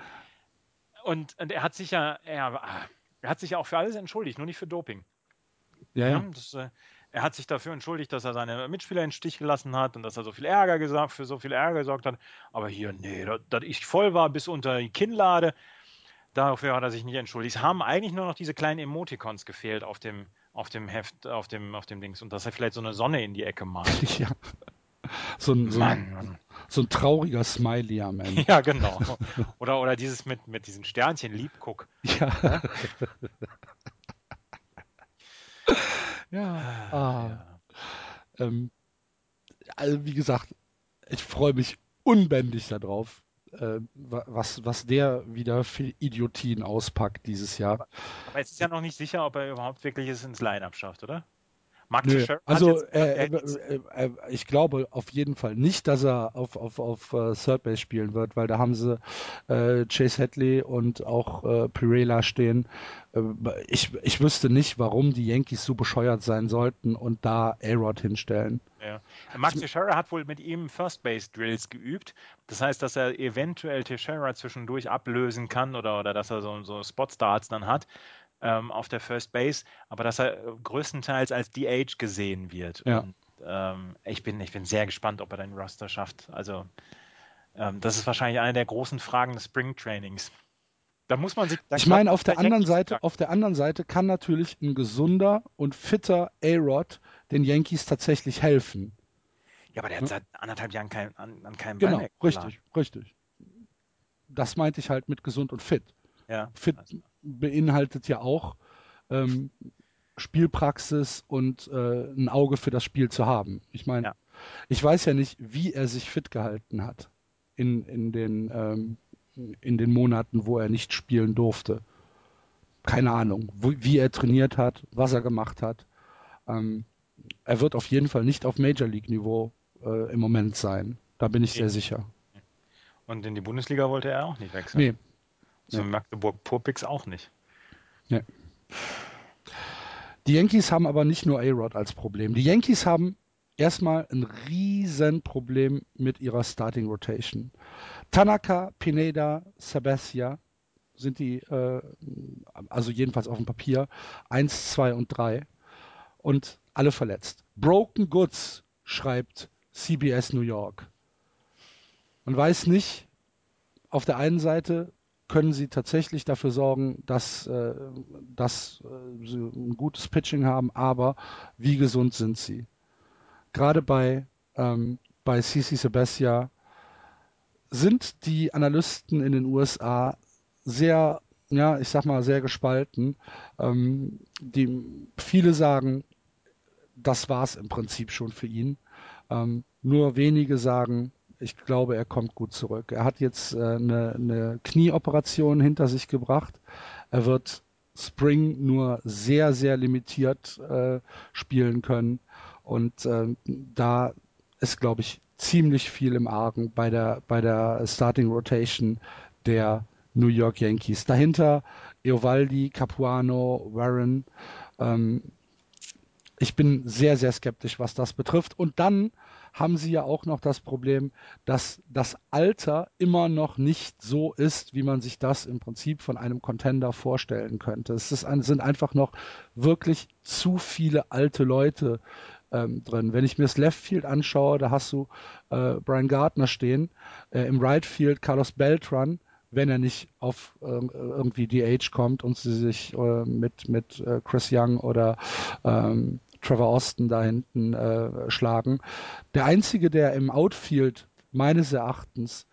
Und, und er hat sich ja, er, er hat sich ja auch für alles entschuldigt, nur nicht für Doping. Ja, ja. Das, äh, er hat sich dafür entschuldigt, dass er seine Mitspieler in den Stich gelassen hat und dass er so viel Ärger gesagt, für so viel Ärger gesorgt hat. Aber hier, nee, dass ich voll war bis unter die Kinnlade, dafür hat er sich nicht entschuldigt. Es haben eigentlich nur noch diese kleinen Emoticons gefehlt auf dem, auf dem Heft, auf dem, auf dem Dings. Und dass er vielleicht so eine Sonne in die Ecke malt. ja. So ein, so, ein, so ein trauriger Smiley am Ende. Ja, genau. Oder, oder dieses mit, mit diesen Sternchen, Liebguck. Ja. ja. Ah, Ah. ja. Ähm, also wie gesagt, ich freue mich unbändig darauf, äh, wa- was, was der wieder für Idiotien auspackt dieses Jahr. Aber es ist ja noch nicht sicher, ob er überhaupt wirklich es ins Line-Up schafft, oder? Mark Nö, also jetzt äh, äh, äh, äh, ich glaube auf jeden Fall nicht, dass er auf, auf, auf äh, Third Base spielen wird, weil da haben sie äh, Chase Hadley und auch äh, Pirela stehen. Ich, ich wüsste nicht, warum die Yankees so bescheuert sein sollten und da A-Rod hinstellen. Ja. Mark Teixeira hat wohl mit ihm First Base Drills geübt. Das heißt, dass er eventuell Teixeira zwischendurch ablösen kann oder, oder dass er so, so Spot Starts dann hat ähm, auf der First Base, aber dass er äh, größtenteils als DH gesehen wird. Ja. Und ähm, ich, bin, ich bin sehr gespannt, ob er den Roster schafft. Also ähm, das ist wahrscheinlich eine der großen Fragen des Spring Trainings. Da muss man sich. Ich meine, auf der der anderen Seite, auf der anderen Seite kann natürlich ein gesunder und fitter A-Rod den Yankees tatsächlich helfen. Ja, aber der hat seit anderthalb Jahren kein, an, an keinem Genau, Ball richtig, richtig. Das meinte ich halt mit gesund und fit. Ja. Fit beinhaltet ja auch ähm, Spielpraxis und äh, ein Auge für das Spiel zu haben. Ich meine, Ja. ich weiß ja nicht, wie er sich fit gehalten hat in, in, den, ähm, in den Monaten, wo er nicht spielen durfte. Keine Ahnung, wo, wie er trainiert hat, was er gemacht hat. Ähm, er wird auf jeden Fall nicht auf Major League Niveau äh, im Moment sein. Da bin ich sehr Nee. sicher. Und in die Bundesliga wollte er auch nicht wechseln. Nee, Zu Magdeburg Purpix auch nicht. Die Yankees haben aber nicht nur A-Rod als Problem. Die Yankees haben erstmal ein riesen Problem mit ihrer Starting Rotation. Tanaka, Pineda, Sabathia sind die, äh, also jedenfalls auf dem Papier, 1, 2 und 3 und alle verletzt. Broken Goods schreibt CBS New York. Man weiß nicht, auf der einen Seite können sie tatsächlich dafür sorgen, dass, äh, dass äh, sie ein gutes Pitching haben, aber wie gesund sind sie? Gerade bei, ähm, bei CC Sabathia sind die Analysten in den USA sehr, ja, ich sag mal, sehr gespalten. Ähm, die, viele sagen, das war es im Prinzip schon für ihn. Ähm, nur wenige sagen, ich glaube, er kommt gut zurück. Er hat jetzt äh, eine, eine Knieoperation hinter sich gebracht. Er wird Spring nur sehr, sehr limitiert äh, spielen können. Und äh, da ist, glaube ich, ziemlich viel im Argen bei der, bei der Starting Rotation der New York Yankees. Dahinter Eovaldi, Capuano, Warren. Ähm, ich bin sehr, sehr skeptisch, was das betrifft. Und dann haben sie ja auch noch das Problem, dass das Alter immer noch nicht so ist, wie man sich das im Prinzip von einem Contender vorstellen könnte. Es ein, sind einfach noch wirklich zu viele alte Leute ähm, drin. Wenn ich mir das Left Field anschaue, da hast du äh, Brian Gardner stehen, äh, im Right Field Carlos Beltran, wenn er nicht auf äh, irgendwie DH kommt und sie sich äh, mit, mit äh, Chris Young oder ähm, Trevor Austin da hinten äh, schlagen. Der einzige, der im Outfield meines Erachtens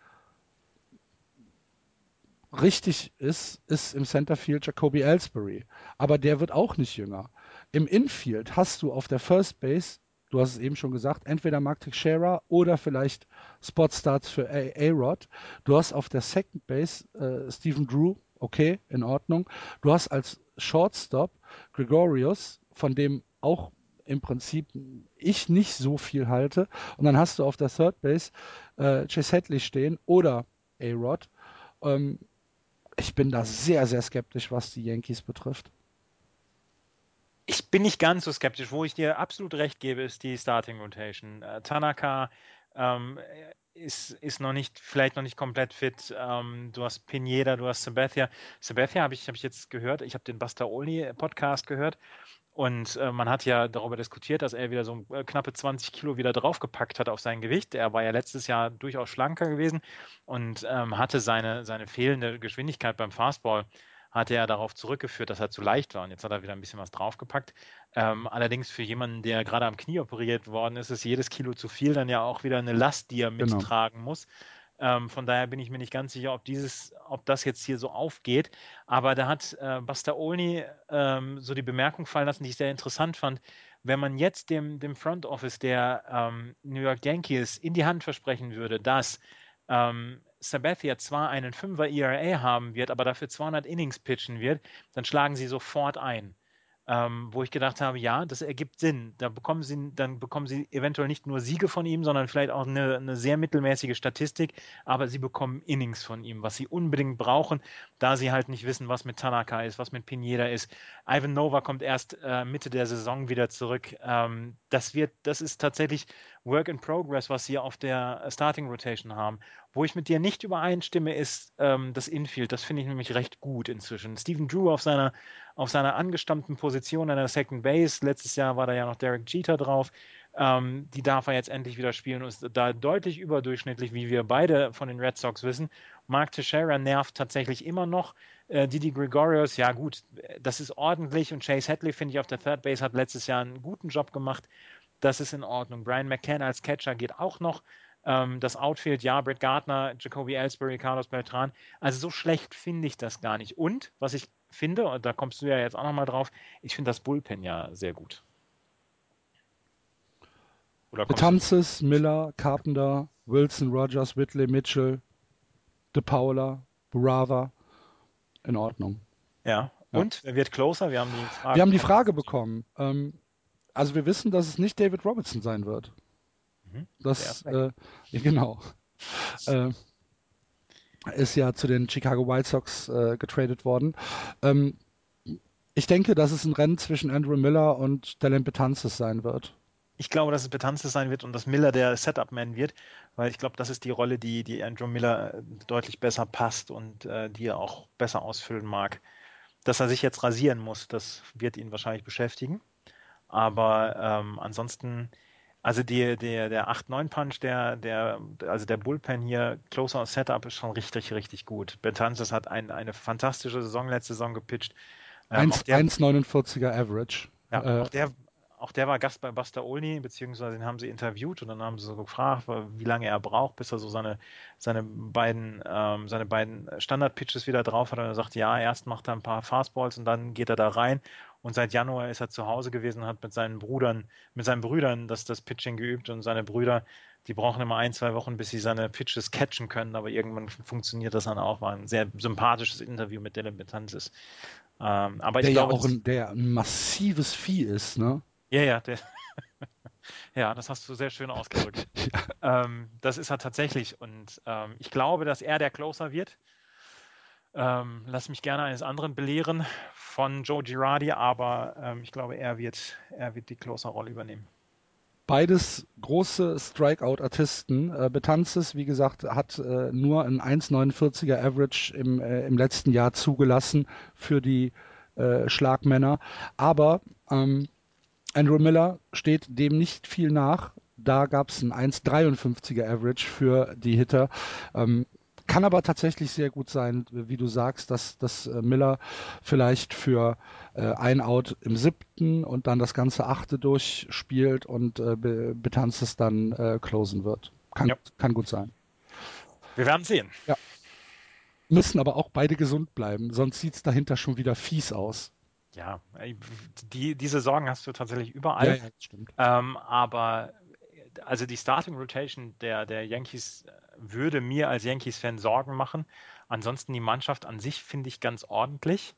richtig ist, ist im Centerfield Jacoby Ellsbury. Aber der wird auch nicht jünger. Im Infield hast du auf der First Base, du hast es eben schon gesagt, entweder Mark Teixeira oder vielleicht Spot Starts für A-Rod. Du hast auf der Second Base äh, Stephen Drew, okay, in Ordnung. Du hast als Shortstop Gregorius, von dem auch im Prinzip ich nicht so viel halte. Und dann hast du auf der Third Base äh, Chase Hadley stehen oder A-Rod. Ähm, ich bin da sehr, sehr skeptisch, was die Yankees betrifft. Ich bin nicht ganz so skeptisch. Wo ich dir absolut recht gebe, ist die Starting Rotation. Äh, Tanaka ähm, ist, ist noch nicht, vielleicht noch nicht komplett fit. Ähm, du hast Pineda, du hast Sabathia. Sabathia habe ich, hab ich jetzt gehört. Ich habe den Bastaoli Podcast gehört und äh, man hat ja darüber diskutiert, dass er wieder so äh, knappe 20 Kilo wieder draufgepackt hat auf sein Gewicht. Er war ja letztes Jahr durchaus schlanker gewesen und ähm, hatte seine, seine fehlende Geschwindigkeit beim Fastball hatte er darauf zurückgeführt, dass er zu leicht war. Und jetzt hat er wieder ein bisschen was draufgepackt. Ähm, allerdings für jemanden, der gerade am Knie operiert worden ist, ist jedes Kilo zu viel dann ja auch wieder eine Last, die er genau. mittragen genau. muss. Ähm, von daher bin ich mir nicht ganz sicher, ob dieses, ob das jetzt hier so aufgeht. Aber da hat äh, Buster Olney ähm, so die Bemerkung fallen lassen, die ich sehr interessant fand. Wenn man jetzt dem, dem Front Office der ähm, New York Yankees in die Hand versprechen würde, dass ähm, Sabathia zwar einen 5er ERA haben wird, aber dafür 200 Innings pitchen wird, dann schlagen sie sofort ein ähm, wo ich gedacht habe, ja, das ergibt Sinn. Da bekommen sie, dann bekommen sie eventuell nicht nur Siege von ihm, sondern vielleicht auch eine, eine, sehr mittelmäßige Statistik, aber sie bekommen Innings von ihm, was sie unbedingt brauchen, da sie halt nicht wissen, was mit Tanaka ist, was mit Pineda ist. Ivan Nova kommt erst äh, Mitte der Saison wieder zurück. Ähm, das wird, das ist tatsächlich Work in Progress, was sie auf der Starting Rotation haben. Wo ich mit dir nicht übereinstimme, ist ähm, das Infield. Das finde ich nämlich recht gut inzwischen. Stephen Drew auf seiner, auf seiner angestammten Position an der Second Base. Letztes Jahr war da ja noch Derek Jeter drauf. Ähm, die darf er jetzt endlich wieder spielen und ist da deutlich überdurchschnittlich, wie wir beide von den Red Sox wissen. Mark Teixeira nervt tatsächlich immer noch. Äh, Didi Gregorius, ja gut, das ist ordentlich und Chase Hadley, finde ich, auf der Third Base hat letztes Jahr einen guten Job gemacht. Das ist in Ordnung. Brian McCann als Catcher geht auch noch. Ähm, das Outfield, ja, Brett Gardner, Jacoby Ellsbury, Carlos Beltran. Also so schlecht finde ich das gar nicht. Und was ich finde, und da kommst du ja jetzt auch nochmal drauf, ich finde das Bullpen ja sehr gut. Betanzes, Miller, Carpenter, Wilson, Rogers, Whitley, Mitchell, De Paula, Burava. In Ordnung. Ja. ja. Und wer wird closer? Wir haben die Frage, wir haben die Frage bekommen. Ähm, also wir wissen, dass es nicht David Robertson sein wird. Mhm. Das, äh, genau. äh, ist ja zu den Chicago White Sox äh, getradet worden. Ähm, ich denke, dass es ein Rennen zwischen Andrew Miller und Dylan Betances sein wird. Ich glaube, dass es Betances sein wird und dass Miller der Setup-Man wird, weil ich glaube, das ist die Rolle, die, die Andrew Miller äh, deutlich besser passt und äh, die er auch besser ausfüllen mag. Dass er sich jetzt rasieren muss, das wird ihn wahrscheinlich beschäftigen. Aber ähm, ansonsten Also die, der, der 8-9-Punch, der, der, also der Bullpen hier, Closer Setup ist schon richtig, richtig gut. Betances hat ein, eine fantastische Saison letzte Saison gepitcht. Ähm, 1,49er Average. Ja, äh, auch, der, auch der war Gast bei Buster Olney, beziehungsweise den haben sie interviewt und dann haben sie so gefragt, wie lange er braucht, bis er so seine, seine beiden, ähm, seine beiden Standard-Pitches wieder drauf hat. Und er sagt, ja, erst macht er ein paar Fastballs und dann geht er da rein. Und seit Januar ist er zu Hause gewesen und hat mit seinen Brüdern, mit seinen Brüdern das, das Pitching geübt und seine Brüder, die brauchen immer ein, zwei Wochen, bis sie seine Pitches catchen können, aber irgendwann funktioniert das dann auch. War ein sehr sympathisches Interview mit Dylan Betances. Ähm, aber der ich glaube, ja auch ein, der ein massives Vieh ist, ne? Ja, ja, der, ja, das hast du sehr schön ausgedrückt. ja. ähm, das ist er tatsächlich und ähm, ich glaube, dass er der Closer wird. Ähm, lass mich gerne eines anderen belehren von Joe Girardi, aber ähm, ich glaube, er wird, er wird die Closer-Rolle übernehmen. Beides große Strikeout-Artisten. Äh, Betanzes, wie gesagt, hat äh, nur ein 1,49er Average im, äh, im letzten Jahr zugelassen für die äh, Schlagmänner. Aber ähm, Andrew Miller steht dem nicht viel nach. Da gab es ein 1,53er Average für die Hitter. Ähm, kann aber tatsächlich sehr gut sein, wie du sagst, dass, dass äh, Miller vielleicht für äh, ein Out im siebten und dann das ganze achte durchspielt und äh, Betanzes dann äh, closen wird. Kann, ja. kann gut sein. Wir werden sehen. Ja. Müssen aber auch beide gesund bleiben, sonst sieht es dahinter schon wieder fies aus. Ja, die, diese Sorgen hast du tatsächlich überall. Ja, ja, stimmt. Ähm, aber also die Starting Rotation der, der Yankees würde mir als Yankees-Fan Sorgen machen. Ansonsten die Mannschaft an sich finde ich ganz ordentlich.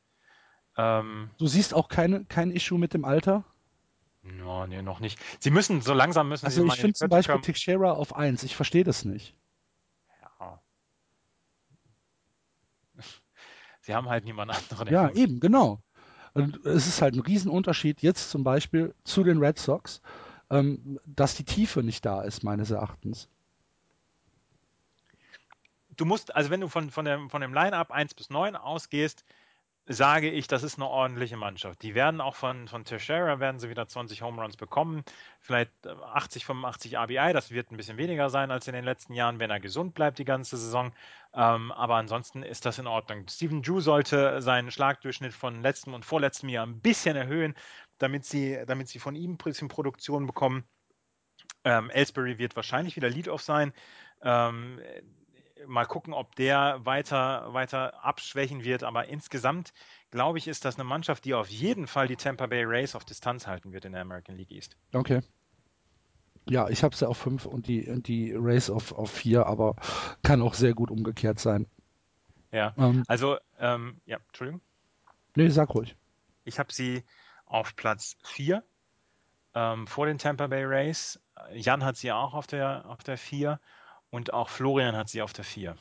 Ähm, du siehst auch keine, kein Issue mit dem Alter? No, nee, noch nicht. Sie müssen, so langsam müssen also sie. Also ich finde zum Beispiel Teixeira auf 1. Ich verstehe das nicht. Ja. Sie haben halt niemand anderen. Ja, eben, genau. Und es ist halt ein Riesenunterschied jetzt zum Beispiel zu den Red Sox, ähm, dass die Tiefe nicht da ist, meines Erachtens du musst, also wenn du von, von, dem, von dem Line-Up 1 bis 9 ausgehst, sage ich, das ist eine ordentliche Mannschaft. Die werden auch von, von Teixeira werden sie wieder 20 Home Runs bekommen, vielleicht 80, 85 RBI, das wird ein bisschen weniger sein als in den letzten Jahren, wenn er gesund bleibt die ganze Saison. Ähm, aber ansonsten ist das in Ordnung. Steven Drew sollte seinen Schlagdurchschnitt von letztem und vorletztem Jahr ein bisschen erhöhen, damit sie, damit sie von ihm ein bisschen Produktion bekommen. Ähm, Ellsbury wird wahrscheinlich wieder Lead-Off sein. Ähm, mal gucken, ob der weiter, weiter abschwächen wird. Aber insgesamt, glaube ich, ist das eine Mannschaft, die auf jeden Fall die Tampa Bay Rays auf Distanz halten wird in der American League East. Okay. Ja, ich habe sie auf 5 und die, die Rays auf 4, aber kann auch sehr gut umgekehrt sein. Ja, ähm, also, ähm, ja, Entschuldigung. Nee, sag ruhig. Ich habe sie auf Platz 4 ähm, vor den Tampa Bay Rays. Jan hat sie auch auf der, auf der 4 und auch Florian hat sie auf der 4.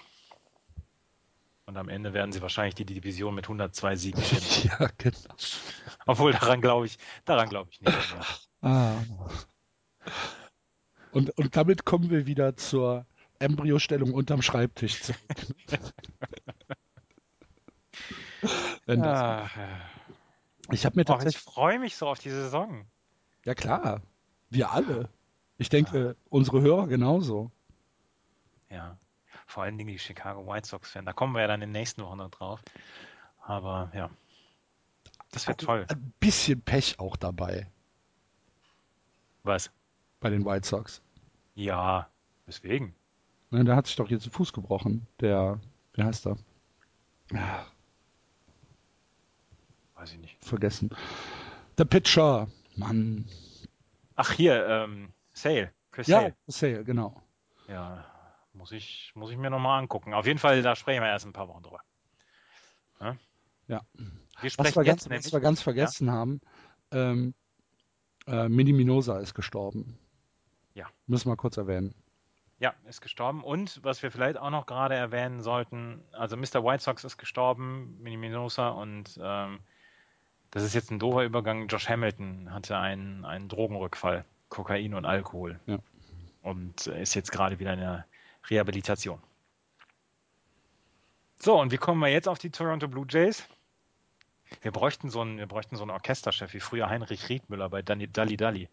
Und am Ende werden sie wahrscheinlich die Division mit 102 Siegen gewinnen. ja, genau. Obwohl daran glaube ich, daran glaube ich nicht. Ah. Und, und damit kommen wir wieder zur Embryostellung unterm Schreibtisch ah. Ich habe mir tatsächlich. ich freue mich so auf die Saison. Ja klar, wir alle. Ich denke, unsere Hörer genauso. Ja. Vor allen Dingen die Chicago White Sox-Fan. Da kommen wir ja dann in den nächsten Wochen noch drauf. Aber ja. Das wird toll. Ein bisschen Pech auch dabei. Was? Bei den White Sox. Ja, weswegen? Ne, da hat sich doch jetzt den Fuß gebrochen. Der, wie heißt er? Weiß ich nicht. Vergessen. Der Pitcher. Mann. Ach, hier, ähm, Sale. Chris ja, Sale. Sale, genau. Ja, muss ich, muss ich mir nochmal angucken. Auf jeden Fall, da sprechen wir erst ein paar Wochen drüber. Ja. ja. Wir sprechen was wir, ganz, was wir ganz vergessen ja? haben, ähm, äh, Mini Minosa ist gestorben. Ja. Müssen wir kurz erwähnen. Ja, ist gestorben. Und was wir vielleicht auch noch gerade erwähnen sollten, also Mr. White Sox ist gestorben, Mini Minosa, und ähm, das ist jetzt ein doofer Übergang. Josh Hamilton hatte einen, einen Drogenrückfall, Kokain und Alkohol. Ja. Und ist jetzt gerade wieder in der Rehabilitation. So, und wie kommen wir jetzt auf die Toronto Blue Jays? Wir bräuchten so einen, wir bräuchten so einen Orchesterchef wie früher Heinrich Riedmüller bei Dalli Dalli.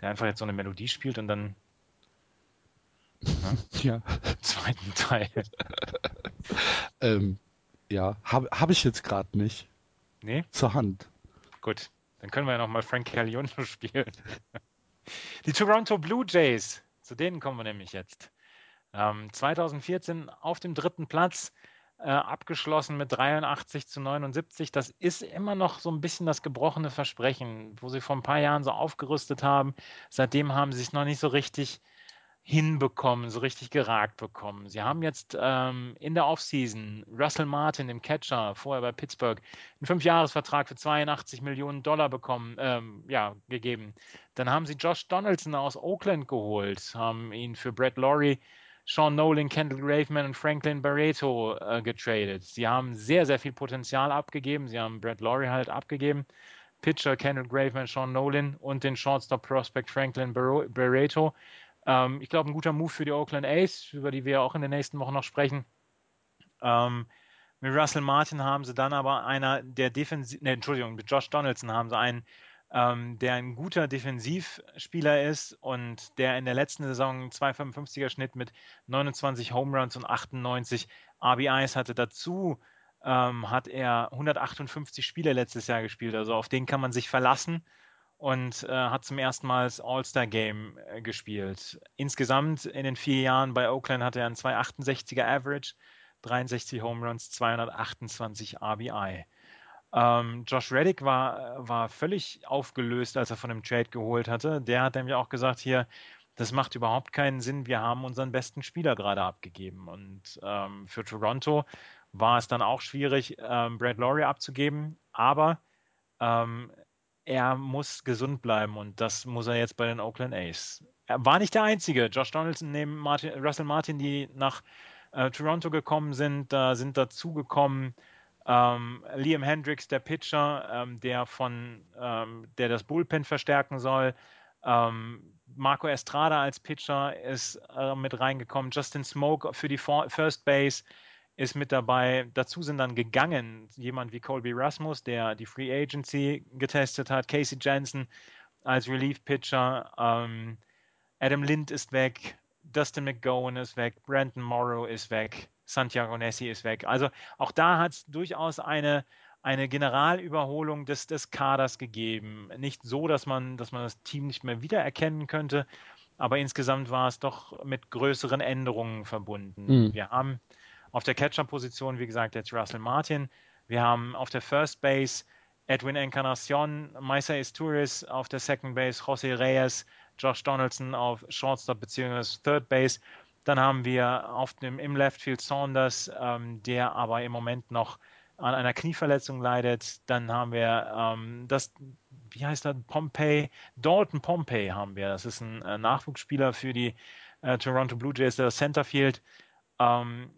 der einfach jetzt so eine Melodie spielt und dann ne, ja. zweiten Teil. ähm, ja, habe hab ich jetzt gerade nicht. Nee? Zur Hand. Gut, dann können wir ja nochmal Frank Caliendo spielen. Die Toronto Blue Jays, zu denen kommen wir nämlich jetzt. Ähm, 2014 auf dem dritten Platz, äh, abgeschlossen mit 83 zu 79. Das ist immer noch so ein bisschen das gebrochene Versprechen, wo sie vor ein paar Jahren so aufgerüstet haben. Seitdem haben sie es noch nicht so richtig hinbekommen, so richtig geragt bekommen. Sie haben jetzt ähm, in der Offseason Russell Martin, dem Catcher, vorher bei Pittsburgh, einen Fünfjahresvertrag für 82 Millionen Dollar bekommen, ähm, ja, gegeben. Dann haben sie Josh Donaldson aus Oakland geholt, haben ihn für Brett Laurie, Sean Nolan, Kendall Graveman und Franklin Barreto äh, getradet. Sie haben sehr, sehr viel Potenzial abgegeben. Sie haben Brett Laurie halt abgegeben. Pitcher Kendall Graveman, Sean Nolan und den Shortstop Prospect Franklin Barreto. Ähm, ich glaube, ein guter Move für die Oakland A's, über die wir auch in den nächsten Wochen noch sprechen. Ähm, mit Russell Martin haben sie dann aber einer der Defensiv, ne, Entschuldigung, mit Josh Donaldson haben sie einen, ähm, der ein guter Defensivspieler ist und der in der letzten Saison 2,55er Schnitt mit 29 Home Runs und 98 RBIs hatte. Dazu ähm, hat er 158 Spiele letztes Jahr gespielt, also auf den kann man sich verlassen und äh, hat zum ersten Mal das All-Star-Game äh, gespielt. Insgesamt in den vier Jahren bei Oakland hatte er einen 268er Average, 63 Home Runs, 228 RBI. Ähm, Josh Reddick war, war völlig aufgelöst, als er von dem Trade geholt hatte. Der hat nämlich auch gesagt, hier, das macht überhaupt keinen Sinn, wir haben unseren besten Spieler gerade abgegeben. Und ähm, für Toronto war es dann auch schwierig, ähm, Brad Laurie abzugeben, aber ähm, er muss gesund bleiben und das muss er jetzt bei den Oakland A's. Er war nicht der Einzige. Josh Donaldson neben Martin, Russell Martin, die nach äh, Toronto gekommen sind, da sind dazugekommen ähm, Liam Hendricks, der Pitcher, ähm, der von, ähm, der das Bullpen verstärken soll. Ähm, Marco Estrada als Pitcher ist äh, mit reingekommen. Justin Smoke für die First Base ist mit dabei. Dazu sind dann gegangen jemand wie Colby Rasmus, der die Free Agency getestet hat, Casey Jensen als Relief Pitcher, ähm, Adam Lind ist weg, Dustin McGowan ist weg, Brandon Morrow ist weg, Santiago Nessi ist weg. Also auch da hat es durchaus eine, eine Generalüberholung des, des Kaders gegeben. Nicht so, dass man, dass man das Team nicht mehr wiedererkennen könnte, aber insgesamt war es doch mit größeren Änderungen verbunden. Mhm. Wir haben auf der Catcher-Position, wie gesagt, jetzt Russell Martin. Wir haben auf der First Base Edwin Encarnacion, Maisa Isturiz auf der Second Base, José Reyes, Josh Donaldson auf Shortstop bzw. Third Base. Dann haben wir auf dem, im Left Field Saunders, ähm, der aber im Moment noch an einer Knieverletzung leidet. Dann haben wir ähm, das, wie heißt das, Pompey, Dalton Pompey haben wir. Das ist ein äh, Nachwuchsspieler für die äh, Toronto Blue Jays, der Centerfield. Ähm,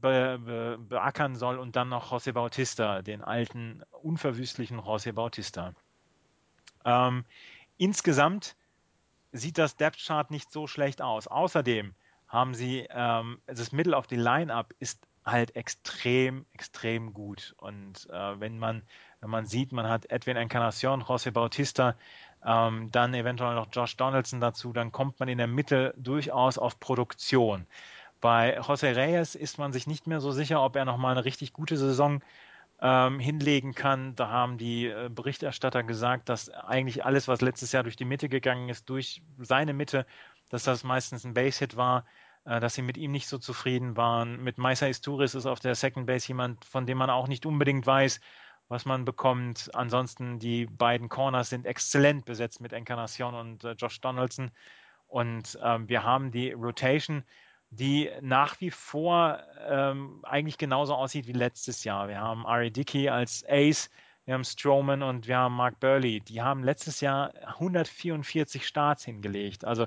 be, be, beackern soll und dann noch José Bautista, den alten, unverwüstlichen José Bautista. Ähm, insgesamt sieht das Depth Chart nicht so schlecht aus. Außerdem haben sie, ähm, das Middle of the Lineup ist halt extrem, extrem gut. Und äh, wenn man, wenn man sieht, man hat Edwin Encarnacion, José Bautista, ähm, dann eventuell noch Josh Donaldson dazu, dann kommt man in der Mitte durchaus auf Produktion. Bei José Reyes ist man sich nicht mehr so sicher, ob er nochmal eine richtig gute Saison ähm, hinlegen kann. Da haben die äh, Berichterstatter gesagt, dass eigentlich alles, was letztes Jahr durch die Mitte gegangen ist, durch seine Mitte, dass das meistens ein Base-Hit war, äh, dass sie mit ihm nicht so zufrieden waren. Mit Maisa Isturis ist auf der Second Base jemand, von dem man auch nicht unbedingt weiß, was man bekommt. Ansonsten die beiden Corners sind exzellent besetzt mit Encarnacion und äh, Josh Donaldson. Und ähm, wir haben die Rotation die nach wie vor ähm, eigentlich genauso aussieht wie letztes Jahr. Wir haben Ari Dickey als Ace, wir haben Strowman und wir haben Mark Burley. Die haben letztes Jahr 144 Starts hingelegt. Also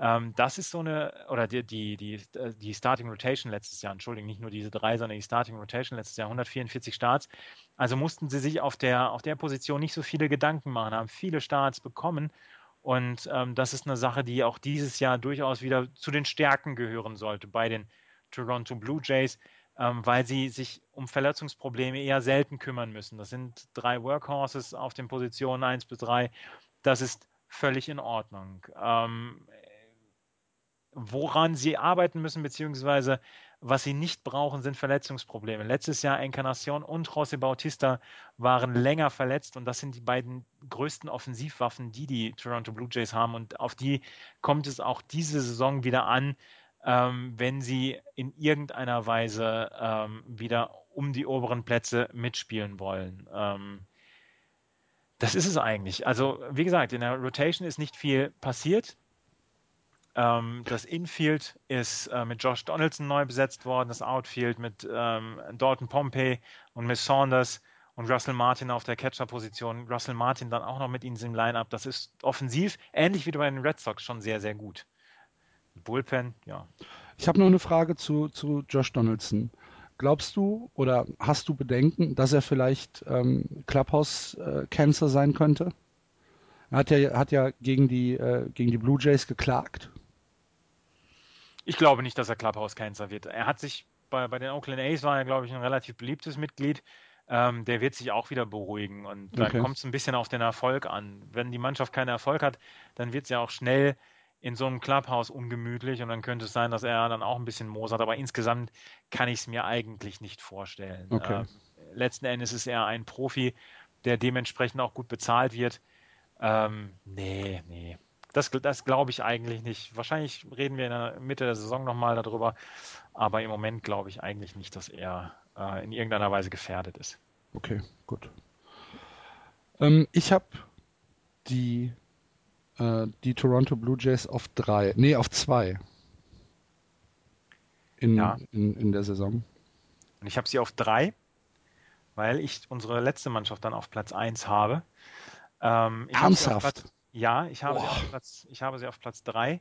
ähm, das ist so eine, oder die, die, die, die Starting Rotation letztes Jahr, Entschuldigung, nicht nur diese drei, sondern die Starting Rotation letztes Jahr, 144 Starts. Also mussten sie sich auf der, auf der Position nicht so viele Gedanken machen, haben viele Starts bekommen und ähm, das ist eine Sache, die auch dieses Jahr durchaus wieder zu den Stärken gehören sollte bei den Toronto Blue Jays, ähm, weil sie sich um Verletzungsprobleme eher selten kümmern müssen. Das sind drei Workhorses auf den Positionen 1 bis 3. Das ist völlig in Ordnung. Ähm, woran sie arbeiten müssen, beziehungsweise was sie nicht brauchen, sind Verletzungsprobleme. Letztes Jahr Encarnacion und José Bautista waren länger verletzt und das sind die beiden größten Offensivwaffen, die die Toronto Blue Jays haben und auf die kommt es auch diese Saison wieder an, ähm, wenn sie in irgendeiner Weise ähm, wieder um die oberen Plätze mitspielen wollen. Ähm, das ist es eigentlich. Also, wie gesagt, in der Rotation ist nicht viel passiert. Ähm, das Infield ist äh, mit Josh Donaldson neu besetzt worden, das Outfield mit ähm, Dalton Pompey und Miss Saunders und Russell Martin auf der Catcher-Position. Russell Martin dann auch noch mit ihnen im Line-Up. Das ist offensiv, ähnlich wie bei den Red Sox, schon sehr, sehr gut. Bullpen, ja. Ich habe noch eine Frage zu, zu Josh Donaldson. Glaubst du oder hast du Bedenken, dass er vielleicht ähm, Clubhouse-Cancer äh, sein könnte? Er hat ja, hat ja gegen, die, äh, gegen die Blue Jays geklagt. Ich glaube nicht, dass er Clubhouse-Cancer wird. Er hat sich bei, bei den Oakland A's war er, glaube ich, ein relativ beliebtes Mitglied. Ähm, der wird sich auch wieder beruhigen und dann okay. kommt es ein bisschen auf den Erfolg an. Wenn die Mannschaft keinen Erfolg hat, dann wird es ja auch schnell in so einem Clubhouse ungemütlich und dann könnte es sein, dass er dann auch ein bisschen mosert, aber insgesamt kann ich es mir eigentlich nicht vorstellen. Okay. Ähm, letzten Endes ist er ein Profi, der dementsprechend auch gut bezahlt wird. Ähm, nee, nee. Das, das glaube ich eigentlich nicht. Wahrscheinlich reden wir in der Mitte der Saison nochmal darüber, aber im Moment glaube ich eigentlich nicht, dass er äh, in irgendeiner Weise gefährdet ist. Okay, gut. Ähm, ich habe die, äh, die Toronto Blue Jays auf drei, nee, auf zwei in, ja. in, in der Saison. Und ich habe sie auf drei, weil ich unsere letzte Mannschaft dann auf Platz 1 habe. Ähm, Ernsthaft? Platz, ja, ich habe, sie auf Platz, ich habe sie auf Platz 3.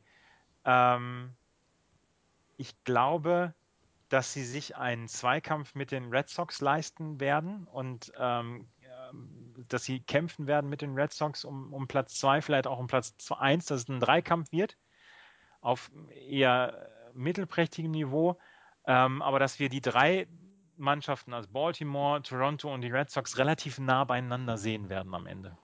Ähm, ich glaube, dass sie sich einen Zweikampf mit den Red Sox leisten werden und ähm, dass sie kämpfen werden mit den Red Sox um, um Platz 2, vielleicht auch um Platz 1, dass es ein Dreikampf wird, auf eher mittelprächtigem Niveau. Ähm, aber dass wir die drei Mannschaften, also Baltimore, Toronto und die Red Sox, relativ nah beieinander sehen werden am Ende.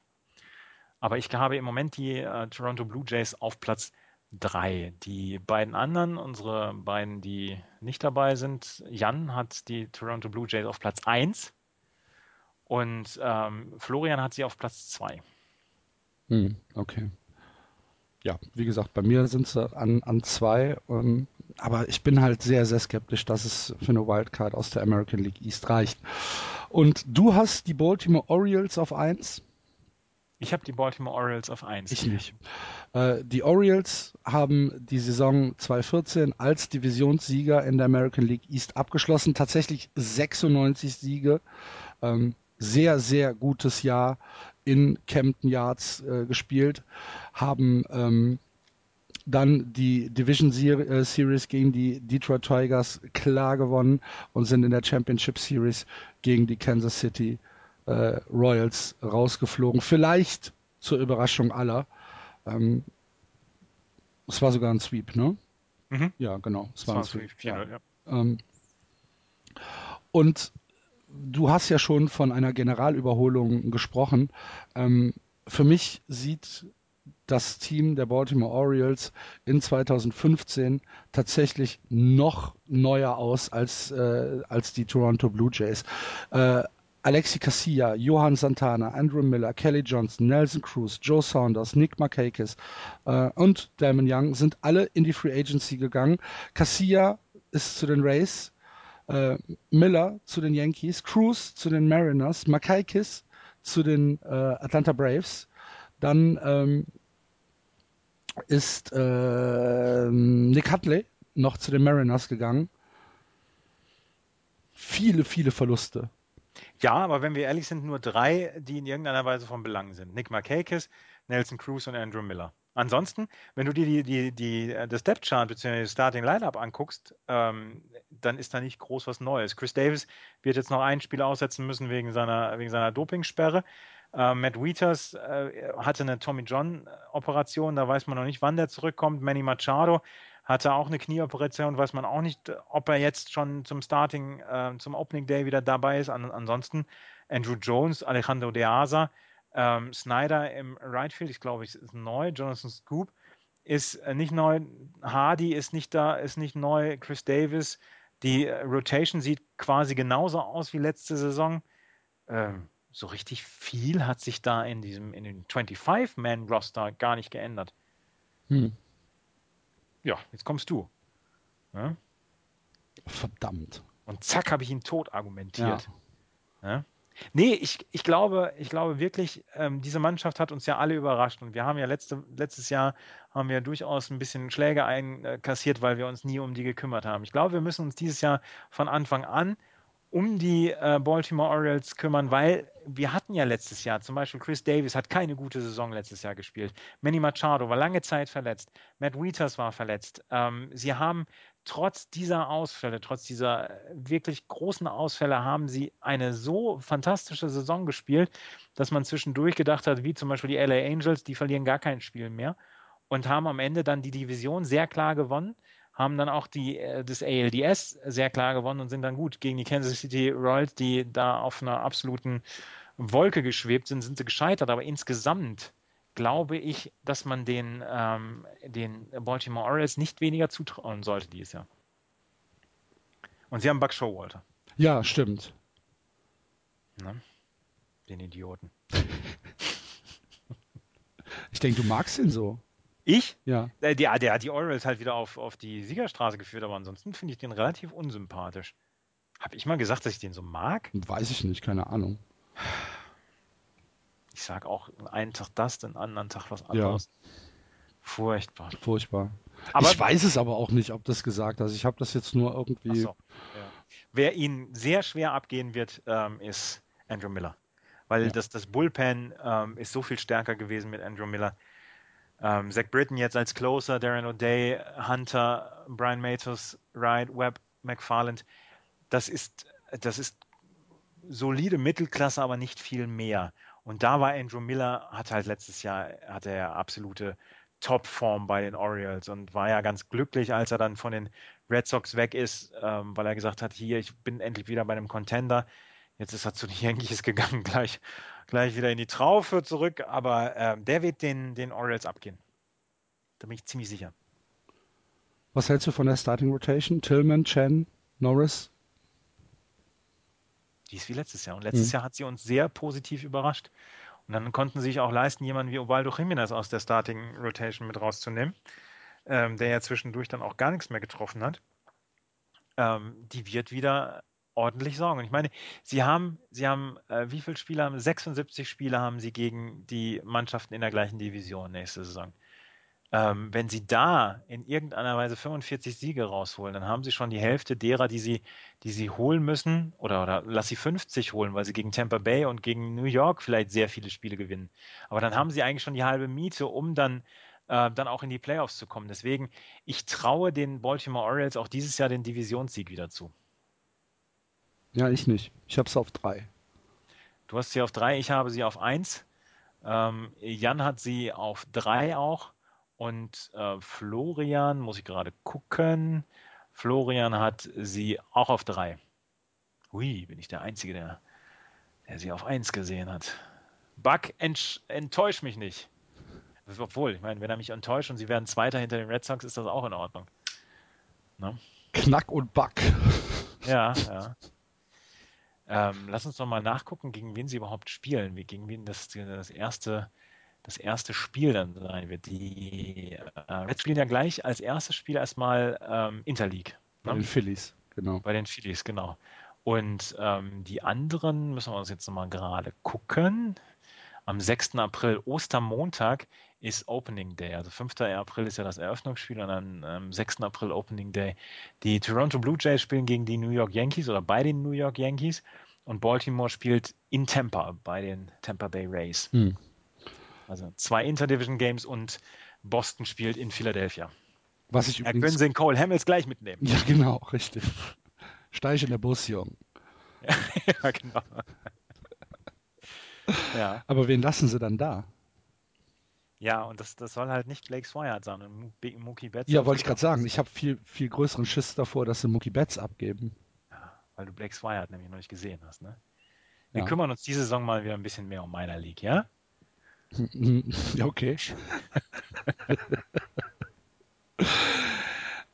Aber ich habe im Moment die äh, Toronto Blue Jays auf Platz 3. Die beiden anderen, unsere beiden, die nicht dabei sind, Jan hat die Toronto Blue Jays auf Platz 1 und ähm, Florian hat sie auf Platz 2. Hm, okay. Ja, wie gesagt, bei mir sind sie an, an zwei, ähm, aber ich bin halt sehr, sehr skeptisch, dass es für eine Wildcard aus der American League East reicht. Und du hast die Baltimore Orioles auf 1? Ich habe die Baltimore Orioles auf 1. Ich nicht. Äh, die Orioles haben die Saison 2014 als Divisionssieger in der American League East abgeschlossen. Tatsächlich 96 Siege. Ähm, sehr, sehr gutes Jahr in Camden Yards äh, gespielt. Haben ähm, dann die Division äh, Series gegen die Detroit Tigers klar gewonnen und sind in der Championship Series gegen die Kansas City äh, Royals rausgeflogen. Vielleicht zur Überraschung aller. Ähm, es war sogar ein Sweep, ne? Mhm. Ja, genau. Es war, war ein Sweep. Sweep ja. Ja. Ähm, und du hast ja schon von einer Generalüberholung gesprochen. Ähm, für mich sieht das Team der Baltimore Orioles in 2015 tatsächlich noch neuer aus als, äh, als die Toronto Blue Jays. Äh, Alexi Casilla, Johann Santana, Andrew Miller, Kelly Johnson, Nelson Cruz, Joe Saunders, Nick Markakis äh, und Damon Young sind alle in die Free Agency gegangen. Casilla ist zu den Rays, äh, Miller zu den Yankees, Cruz zu den Mariners, Markakis zu den äh, Atlanta Braves. Dann ähm, ist äh, Nick Hutley noch zu den Mariners gegangen. Viele, viele Verluste. Ja, aber wenn wir ehrlich sind, nur drei, die in irgendeiner Weise von Belang sind. Nick Markakis, Nelson Cruz und Andrew Miller. Ansonsten, wenn du dir die, die, die, das Depth Chart bzw. Starting Lineup anguckst, ähm, dann ist da nicht groß was Neues. Chris Davis wird jetzt noch ein Spiel aussetzen müssen wegen seiner, wegen seiner Dopingsperre. Äh, Matt Wieters äh, hatte eine Tommy John Operation, da weiß man noch nicht, wann der zurückkommt. Manny Machado hatte auch eine Knieoperation, weiß man auch nicht, ob er jetzt schon zum Starting, äh, zum Opening Day wieder dabei ist. An, ansonsten Andrew Jones, Alejandro De Asa, Ähm, Snyder im Right Field, ich glaube, ist neu. Jonathan Scoop ist äh, nicht neu. Hardy ist nicht da, ist nicht neu. Chris Davis. Die äh, Rotation sieht quasi genauso aus wie letzte Saison. Ähm, so richtig viel hat sich da in diesem, in den 25-Man-Roster gar nicht geändert. Hm. Ja, jetzt kommst du. Ja? Verdammt. Und zack, habe ich ihn tot argumentiert. Ja. ja? Nee, ich, ich, glaube, ich glaube wirklich, ähm, diese Mannschaft hat uns ja alle überrascht. Und wir haben ja letzte, letztes Jahr haben wir durchaus ein bisschen Schläge einkassiert, weil wir uns nie um die gekümmert haben. Ich glaube, wir müssen uns dieses Jahr von Anfang an um die äh, Baltimore Orioles kümmern, weil wir hatten ja letztes Jahr, zum Beispiel Chris Davis hat keine gute Saison letztes Jahr gespielt. Manny Machado war lange Zeit verletzt. Matt Wieters war verletzt. Ähm, sie haben trotz dieser Ausfälle, trotz dieser wirklich großen Ausfälle, haben sie eine so fantastische Saison gespielt, dass man zwischendurch gedacht hat, wie zum Beispiel die LA Angels, die verlieren gar kein Spiel mehr und haben am Ende dann die Division sehr klar gewonnen haben dann auch die, äh, das ALDS sehr klar gewonnen und sind dann gut gegen die Kansas City Royals, die da auf einer absoluten Wolke geschwebt sind, sind sie gescheitert. Aber insgesamt glaube ich, dass man den, ähm, den Baltimore Orioles nicht weniger zutrauen sollte dieses Jahr. Und sie haben Buck Showalter. Ja, stimmt. Ne? Den Idioten. ich denke, du magst ihn so. Ich? Ja. Der, der, der hat die Orioles halt wieder auf, auf die Siegerstraße geführt, aber ansonsten finde ich den relativ unsympathisch. Habe ich mal gesagt, dass ich den so mag? Weiß ich nicht, keine Ahnung. Ich sage auch einen Tag das, den anderen Tag was anderes. Ja. Furchtbar. Furchtbar. Aber ich weiß es aber auch nicht, ob das gesagt hast. Ich habe das jetzt nur irgendwie. So, ja. Wer ihn sehr schwer abgehen wird, ähm, ist Andrew Miller. Weil ja. das, das Bullpen ähm, ist so viel stärker gewesen mit Andrew Miller. Ähm, Zach Britton jetzt als Closer, Darren O'Day, Hunter, Brian Matos, Wright, Webb, McFarland. Das ist, das ist solide Mittelklasse, aber nicht viel mehr. Und da war Andrew Miller, hat halt letztes Jahr, hatte er absolute Topform bei den Orioles und war ja ganz glücklich, als er dann von den Red Sox weg ist, ähm, weil er gesagt hat, hier, ich bin endlich wieder bei einem Contender. Jetzt ist er zu den Yankees gegangen, gleich gleich wieder in die Traufe zurück, aber äh, der wird den, den Orioles abgehen. Da bin ich ziemlich sicher. Was hältst du von der Starting Rotation? Tillman, Chen, Norris? Die ist wie letztes Jahr. Und letztes mhm. Jahr hat sie uns sehr positiv überrascht. Und dann konnten sie sich auch leisten, jemanden wie Ovaldo Jiménez aus der Starting Rotation mit rauszunehmen, ähm, der ja zwischendurch dann auch gar nichts mehr getroffen hat. Ähm, die wird wieder ordentlich sorgen. Und ich meine, sie haben, sie haben, äh, wie viele Spiele haben, 76 Spiele haben sie gegen die Mannschaften in der gleichen Division nächste Saison. Ähm, wenn sie da in irgendeiner Weise 45 Siege rausholen, dann haben sie schon die Hälfte derer, die sie, die sie holen müssen, oder, oder lass sie 50 holen, weil sie gegen Tampa Bay und gegen New York vielleicht sehr viele Spiele gewinnen. Aber dann haben sie eigentlich schon die halbe Miete, um dann äh, dann auch in die Playoffs zu kommen. Deswegen, ich traue den Baltimore Orioles auch dieses Jahr den Divisionssieg wieder zu. Ja, ich nicht. Ich habe es auf drei. Du hast sie auf drei, ich habe sie auf eins. Ähm, Jan hat sie auf drei auch. Und äh, Florian, muss ich gerade gucken. Florian hat sie auch auf drei. Hui, bin ich der Einzige, der, der sie auf eins gesehen hat. Buck, ent, enttäusch mich nicht. Obwohl, ich meine, wenn er mich enttäuscht und sie werden Zweiter hinter den Red Sox, ist das auch in Ordnung. Ne? Knack und Buck. Ja, ja. Ähm, lass uns doch mal nachgucken, gegen wen sie überhaupt spielen, wie gegen wen das, das erste das erste Spiel dann sein wird. Die äh, Reds spielen ja gleich als erstes Spiel erstmal ähm, Interleague. Ne? Bei den Phillies, genau. Bei den Phillies, genau. Und ähm, die anderen müssen wir uns jetzt nochmal gerade gucken. Am 6. April, Ostermontag, ist Opening Day. Also 5. April ist ja das Eröffnungsspiel und dann am 6. April Opening Day. Die Toronto Blue Jays spielen gegen die New York Yankees oder bei den New York Yankees und Baltimore spielt in Tampa bei den Tampa Bay Rays. Hm. Also zwei Interdivision Games und Boston spielt in Philadelphia. Was ich übrigens... Ja, können Sie den Cole Hamels gleich mitnehmen. Ja, genau, richtig. Steig in der Bus, Jung. ja, genau. Ja. Aber wen lassen Sie dann da? Ja, und das, das soll halt nicht Blake Swihart sein und Mookie Betts. Ja, wollte ich gerade sagen. Ich habe viel, viel größeren Schiss davor, dass sie Mookie Betts abgeben. Ja, weil du Blake Swihart nämlich noch nicht gesehen hast, ne? Wir ja. kümmern uns diese Saison mal wieder ein bisschen mehr um meiner League, ja? Ja, okay.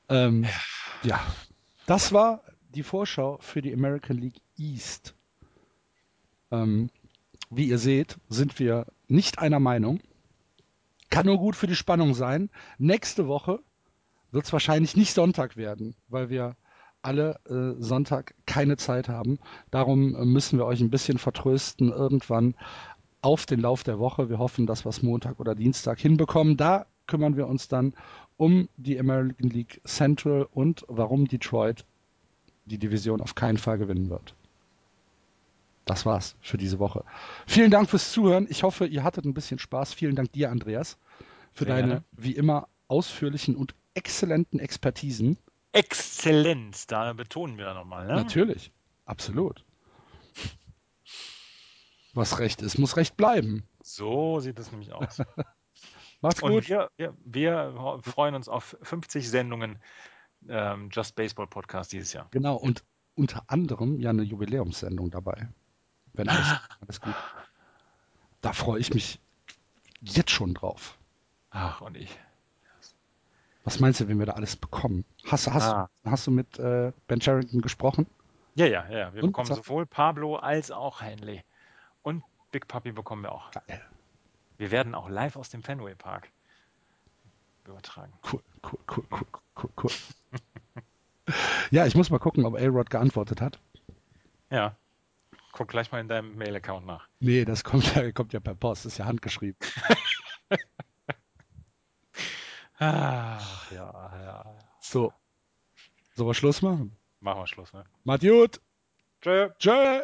ähm, ja, das war die Vorschau für die American League East. Ähm, wie ihr seht, sind wir nicht einer Meinung. Kann nur gut für die Spannung sein. Nächste Woche wird es wahrscheinlich nicht Sonntag werden, weil wir alle äh, Sonntag keine Zeit haben. Darum äh, müssen wir euch ein bisschen vertrösten irgendwann auf den Lauf der Woche. Wir hoffen, dass wir es Montag oder Dienstag hinbekommen. Da kümmern wir uns dann um die American League Central und warum Detroit die Division auf keinen Fall gewinnen wird. Das war's für diese Woche. Vielen Dank fürs Zuhören. Ich hoffe, ihr hattet ein bisschen Spaß. Vielen Dank dir, Andreas, für Sehr deine gerne. wie immer ausführlichen und exzellenten Expertisen. Exzellenz, da betonen wir nochmal. Ne? Natürlich, absolut. Was recht ist, muss recht bleiben. So sieht es nämlich aus. Macht's Und gut. wir, wir, wir freuen uns auf 50 Sendungen ähm, Just Baseball Podcast dieses Jahr. Genau, und unter anderem ja eine Jubiläumssendung dabei. Wenn alles, alles gut. Da freue ich mich jetzt schon drauf. Ach, und ich. Was meinst du, wenn wir da alles bekommen? Hast, hast, Ah. hast du mit äh, Ben Sherrington gesprochen? Ja, ja, ja. Wir Und? bekommen sowohl Pablo als auch Henley. Und Big Puppy bekommen wir auch. Geil. Wir werden auch live aus dem Fenway Park übertragen. Cool, cool, cool, cool, cool, cool. ja, ich muss mal gucken, ob A-Rod geantwortet hat. Ja. Guck gleich mal in deinem Mail-Account nach. Nee, das kommt ja, kommt ja per Post, ist ja handgeschrieben. Ach, ja, ja. So. Sollen wir Schluss machen? Machen wir Schluss, ne? Macht gut. Tschö. Tschö.